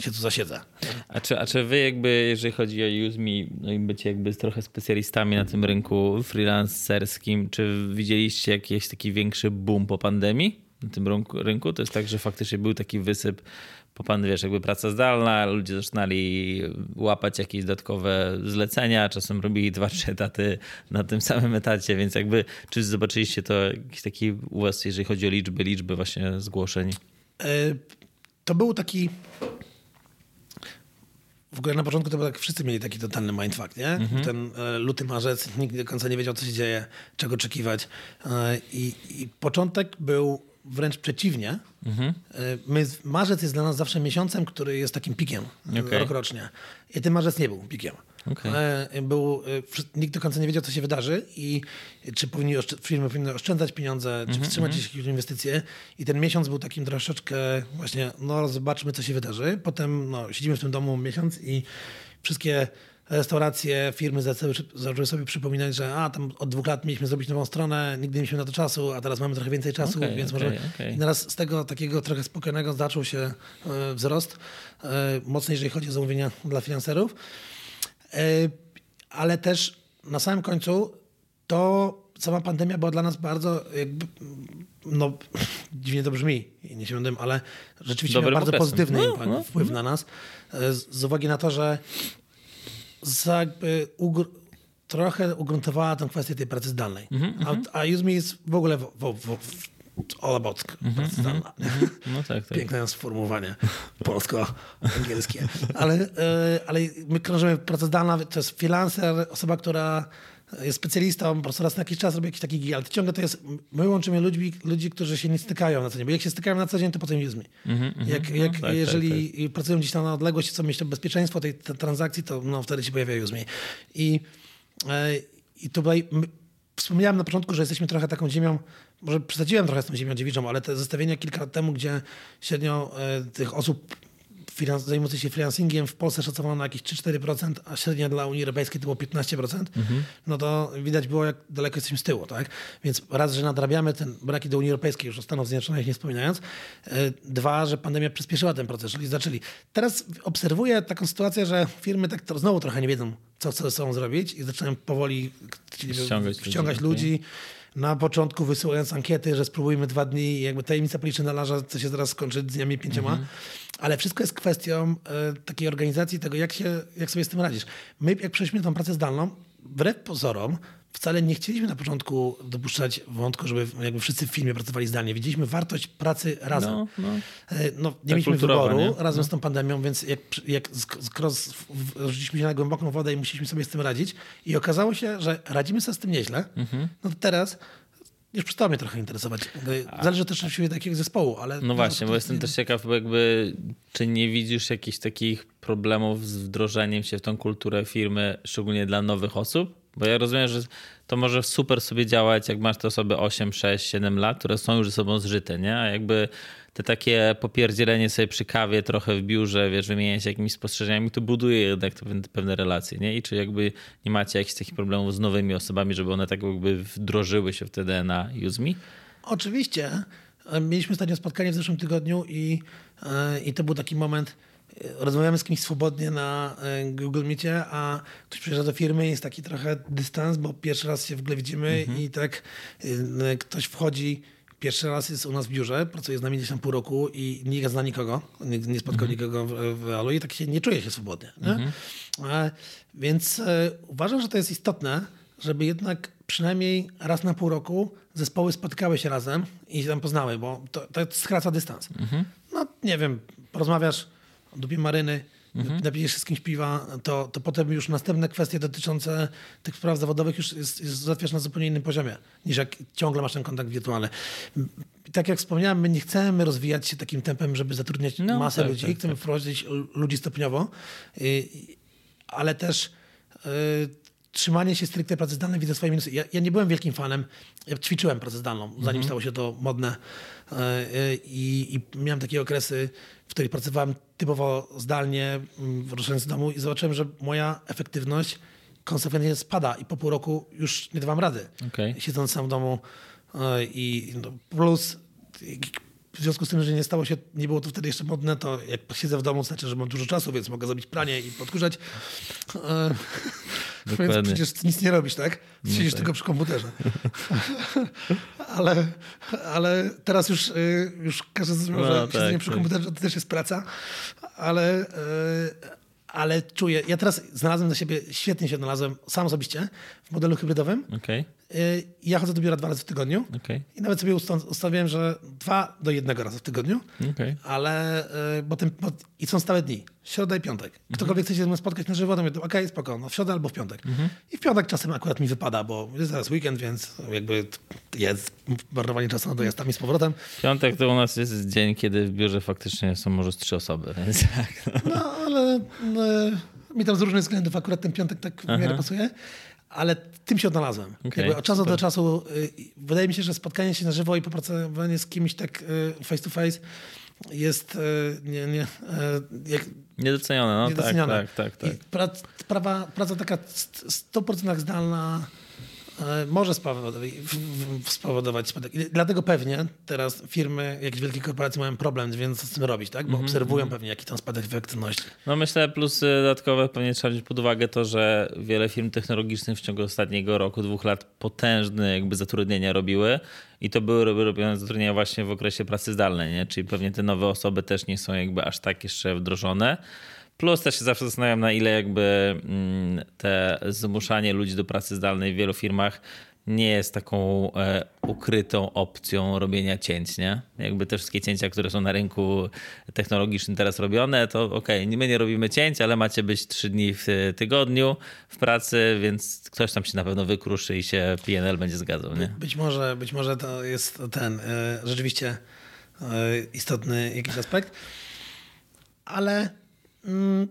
się tu zasiedzę. A czy, a czy wy jakby, jeżeli chodzi o UseMe, no i bycie jakby trochę specjalistami na tym rynku freelancerskim, czy widzieliście jakiś taki większy boom po pandemii? Na tym rynku? To jest tak, że faktycznie był taki wysyp po pan, wiesz, jakby praca zdalna, ludzie zaczynali łapać jakieś dodatkowe zlecenia, czasem robili dwa, trzy etaty na tym samym etacie, więc jakby, czy zobaczyliście to jakiś taki u was, jeżeli chodzi o liczby, liczby właśnie zgłoszeń? E, to był taki w ogóle na początku to było tak, wszyscy mieli taki totalny mindfuck, nie? Mhm. Ten e, luty, marzec, nikt do końca nie wiedział, co się dzieje, czego oczekiwać. E, I, i początek był wręcz przeciwnie. Mhm. My, marzec jest dla nas zawsze miesiącem, który jest takim pikiem okay. rokrocznie. I ten marzec nie był pikiem. Okay. Był, nikt do końca nie wiedział, co się wydarzy i czy powinni firmy powinny oszczędzać pieniądze, czy mm -hmm. wstrzymać mhm. jakieś inwestycje. I ten miesiąc był takim troszeczkę właśnie, no zobaczmy, co się wydarzy. Potem no, siedzimy w tym domu miesiąc i wszystkie restauracje, firmy zaczęły, zaczęły sobie przypominać, że a, tam od dwóch lat mieliśmy zrobić nową stronę, nigdy nie mieliśmy na to czasu, a teraz mamy trochę więcej czasu, okay, więc okay, może... Okay. I teraz z tego takiego trochę spokojnego zaczął się e, wzrost, e, mocny jeżeli chodzi o zamówienia dla finanserów. E, ale też na samym końcu to sama pandemia była dla nas bardzo jakby, no dziwnie to brzmi, nie się ale rzeczywiście miała bardzo pozytywny no, no, wpływ no. na nas z, z uwagi na to, że jakby ugr trochę ugruntowała tę kwestię tej pracy zdalnej. Mm -hmm, a, a Udemy jest w ogóle w, w, w, all about mm -hmm, pracy zdalna. Mm -hmm. No tak, tak. Piękne sformułowanie polsko-angielskie. Ale, e, ale my krążymy pracę zdalna, to jest freelancer, osoba, która jest specjalistą, po prostu raz na jakiś czas robi jakiś taki gig, ale ciągle to jest, my łączymy ludzi, ludzi, którzy się nie stykają na co dzień, bo jak się stykają na co dzień, to potem jest mi. Mm -hmm, jak, jak, no, tak, jeżeli tak, tak. pracują gdzieś tam na odległość, chcą mieć to bezpieczeństwo tej, tej transakcji, to no, wtedy się pojawia Use I, e, i tutaj my, wspomniałem na początku, że jesteśmy trochę taką ziemią, może przesadziłem trochę z tą ziemią dziewiczą, ale te zestawienia kilka lat temu, gdzie średnio e, tych osób zajmujący się freelancingiem w Polsce szacowano na jakieś 3-4%, a średnia dla Unii Europejskiej to było 15%, mhm. no to widać było, jak daleko jesteśmy z tyłu. Tak? Więc raz, że nadrabiamy ten braki do Unii Europejskiej, już o Stanach Zjednoczonych nie wspominając. E, dwa, że pandemia przyspieszyła ten proces, czyli zaczęli. Teraz obserwuję taką sytuację, że firmy tak to znowu trochę nie wiedzą, co chcą ze sobą zrobić i zaczynają powoli ściągać, ściągać ludzi. ludzi na początku wysyłając ankiety, że spróbujmy dwa dni i jakby tajemnica policzynarza, co się zaraz skończy dniami pięcioma. Mhm. Ale wszystko jest kwestią y, takiej organizacji, tego jak, się, jak sobie z tym radzisz. My jak przeszliśmy tą pracę zdalną, wbrew pozorom, wcale nie chcieliśmy na początku dopuszczać wątku, żeby jakby wszyscy w filmie pracowali zdalnie. Widzieliśmy wartość pracy razem. No, no. E, no nie tak mieliśmy wyboru nie? razem no. z tą pandemią, więc jak, jak rzuciliśmy się na głęboką wodę i musieliśmy sobie z tym radzić i okazało się, że radzimy sobie z tym nieźle, mhm. no to teraz już przestało mnie trochę interesować. Zależy też oczywiście od jakiego zespołu, ale... No właśnie, bo jestem też ciekaw, jakby, czy nie widzisz jakichś takich problemów z wdrożeniem się w tą kulturę firmy, szczególnie dla nowych osób? Bo ja rozumiem, że to może super sobie działać, jak masz te osoby 8, 6, 7 lat, które są już ze sobą zżyte, nie? A jakby te takie popierdzielenie sobie przy kawie trochę w biurze, wiesz, wymieniać jakimiś spostrzeżeniami, to buduje jednak pewne relacje, nie? I czy jakby nie macie jakichś takich problemów z nowymi osobami, żeby one tak jakby wdrożyły się wtedy na UseMe? Oczywiście. Mieliśmy ostatnio spotkanie w zeszłym tygodniu i, e, i to był taki moment, rozmawiamy z kimś swobodnie na e, Google Meetie, a ktoś przyjeżdża do firmy jest taki trochę dystans, bo pierwszy raz się w ogóle widzimy mhm. i tak e, ktoś wchodzi, pierwszy raz jest u nas w biurze, pracuje z nami gdzieś tam pół roku i nie zna nikogo, nie, nie spotkał mhm. nikogo w, w Alu i tak się nie czuje się swobodnie. Mhm. E, więc e, uważam, że to jest istotne, żeby jednak przynajmniej raz na pół roku zespoły spotkały się razem i się tam poznały, bo to, to skraca dystans. Mhm. No nie wiem, porozmawiasz dupie maryny, mhm. napijesz się z kimś piwa, to, to potem już następne kwestie dotyczące tych spraw zawodowych już jest, jest załatwiasz na zupełnie innym poziomie, niż jak ciągle masz ten kontakt wirtualny. Tak jak wspomniałem, my nie chcemy rozwijać się takim tempem, żeby zatrudniać no, masę tak, ludzi, tak, chcemy tak. wprowadzić ludzi stopniowo, ale też y, trzymanie się stricte pracy zdalnej widzę swoje minusy. Ja, ja, nie byłem wielkim fanem, ja ćwiczyłem pracę zdalną, zanim mhm. stało się to modne y, y, i miałem takie okresy, w której pracowałem typowo zdalnie, mm, ruszając z domu i zobaczyłem, że moja efektywność konsekwentnie spada i po pół roku już nie dawam rady. Okay. Siedząc sam w domu e, i no, plus w związku z tym, że nie stało się, nie było to wtedy jeszcze modne, to jak siedzę w domu, znaczy, że mam dużo czasu, więc mogę zrobić pranie i podkurzać. Dokładnie. Więc przecież nic nie robisz, tak? Siedzisz tak. tylko przy komputerze. ale, ale teraz już, y, już każdy zrozumiał, No, że tak, siedzenie przy tak. komputerze to też jest praca, ale, y, ale czuję, ja teraz znalazłem dla siebie, świetnie się odnalazłem sam osobiście w modelu hybrydowym. Okej, Y, Ja chodzę do biura dwa razy w tygodniu okej, i nawet sobie usta- ustawiłem, że dwa do jednego razu w tygodniu, okej. ale y, bo ten, bo, i są stałe dni, środa i piątek. Ktokolwiek chce się ze mną spotkać na żywo, to mówię, okej, spoko, no w środę albo w piątek. I w piątek czasem akurat mi wypada, bo jest zaraz weekend, więc jakby jest marnowanie czasu na dojazdami z powrotem. Piątek to u nas jest dzień, kiedy w biurze faktycznie są może trzy osoby, więc tak. No. No, ale y, mi tam z różnych względów akurat ten piątek tak w miarę Aha. pasuje. Ale tym się odnalazłem. Okej, Jakby od czasu super. do czasu y, wydaje mi się, że spotkanie się na żywo i popracowanie z kimś tak y, face to face jest y, nie, nie, jak, Niedocenione, no tak, tak, tak, tak. I prac, prawa, praca taka st- 100% zdalna może spowodować, spowodować spadek. Dlatego pewnie teraz firmy, jakieś wielkie korporacje mają problem, więc co z tym robić, tak? Bo Mhm, obserwują pewnie jaki tam spadek efektywności. No myślę, plus dodatkowe pewnie trzeba wziąć pod uwagę to, że wiele firm technologicznych w ciągu ostatniego roku, dwóch lat potężne jakby zatrudnienia robiły i to były robi- robione zatrudnienia właśnie w okresie pracy zdalnej, nie? czyli pewnie te nowe osoby też nie są jakby aż tak jeszcze wdrożone. Plus też się zawsze zastanawiam, na ile jakby mm, te zmuszanie ludzi do pracy zdalnej w wielu firmach nie jest taką e, ukrytą opcją robienia cięć, nie? Jakby te wszystkie cięcia, które są na rynku technologicznym teraz robione, to okej, my nie robimy cięć, ale macie być trzy dni w tygodniu w pracy, więc ktoś tam się na pewno wykruszy i się PNL będzie zgadzał, nie? Być może, być może to jest ten e, rzeczywiście e, istotny jakiś aspekt, ale mm,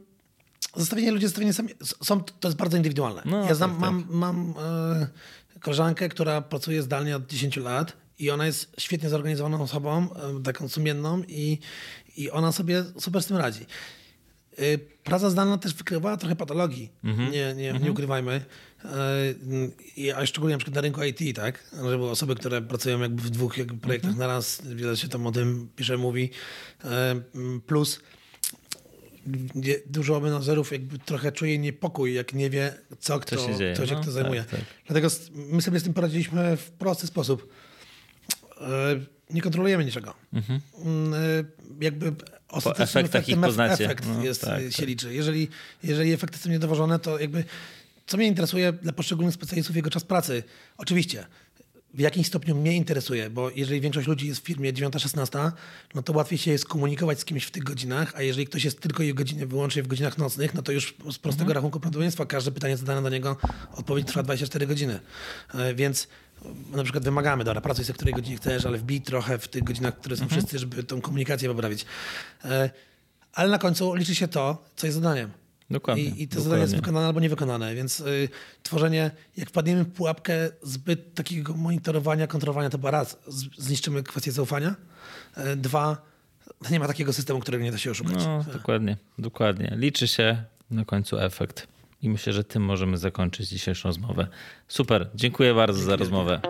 zostawienie ludzi zostawienie sami, są, to jest bardzo indywidualne. No, ja znam, tak, mam, mam e, koleżankę, która pracuje zdalnie od 10 lat i ona jest świetnie zorganizowaną osobą, e, taką sumienną i, i ona sobie super z tym radzi. Y, Praca zdalna też wykrywała trochę patologii, nie, nie, nie ukrywajmy. Y, A szczególnie na przykład na rynku IT, tak? Że były osoby, które pracują jakby w dwóch jakby projektach na raz, wiele się tam o tym pisze, mówi. Y, Plus nie- dużo menadżerów jakby trochę czuje niepokój, jak nie wie, co kto, się dzieje. kto się No, kto tak, zajmuje. tak. Dlatego s- my sobie z tym poradziliśmy w prosty sposób. Y, Nie kontrolujemy niczego. Mm, y, Jakby ostatecznym efektach efektem poznacie. efekt No, jest, tak, się tak. liczy. Jeżeli, jeżeli efekty są niedowożone, to jakby co mnie interesuje dla poszczególnych specjalistów jego czas pracy. Oczywiście w jakimś stopniu mnie interesuje, bo jeżeli większość ludzi jest w firmie 9-16, no to łatwiej się jest komunikować z kimś w tych godzinach, a jeżeli ktoś jest tylko i godzinie wyłącznie w godzinach nocnych, no to już z prostego Mhm. rachunku prawdopodobieństwa każde pytanie zadane do niego, odpowiedź trwa 24 godziny. E, Więc na przykład wymagamy, dobra, pracuj sobie w której godzinie chcesz, ale wbij trochę w tych godzinach, które są Mhm. wszyscy, żeby tą komunikację poprawić. E, Ale na końcu liczy się to, co jest zadaniem. Dokładnie, I, I to zadanie jest wykonane albo niewykonane, więc y, tworzenie, jak wpadniemy w pułapkę zbyt takiego monitorowania, kontrolowania, to chyba raz zniszczymy kwestię zaufania, y, dwa, nie ma takiego systemu, którego nie da się oszukać. No, dokładnie, dokładnie. Liczy się na końcu efekt. I myślę, że tym możemy zakończyć dzisiejszą rozmowę. Super, dziękuję bardzo za rozmowę.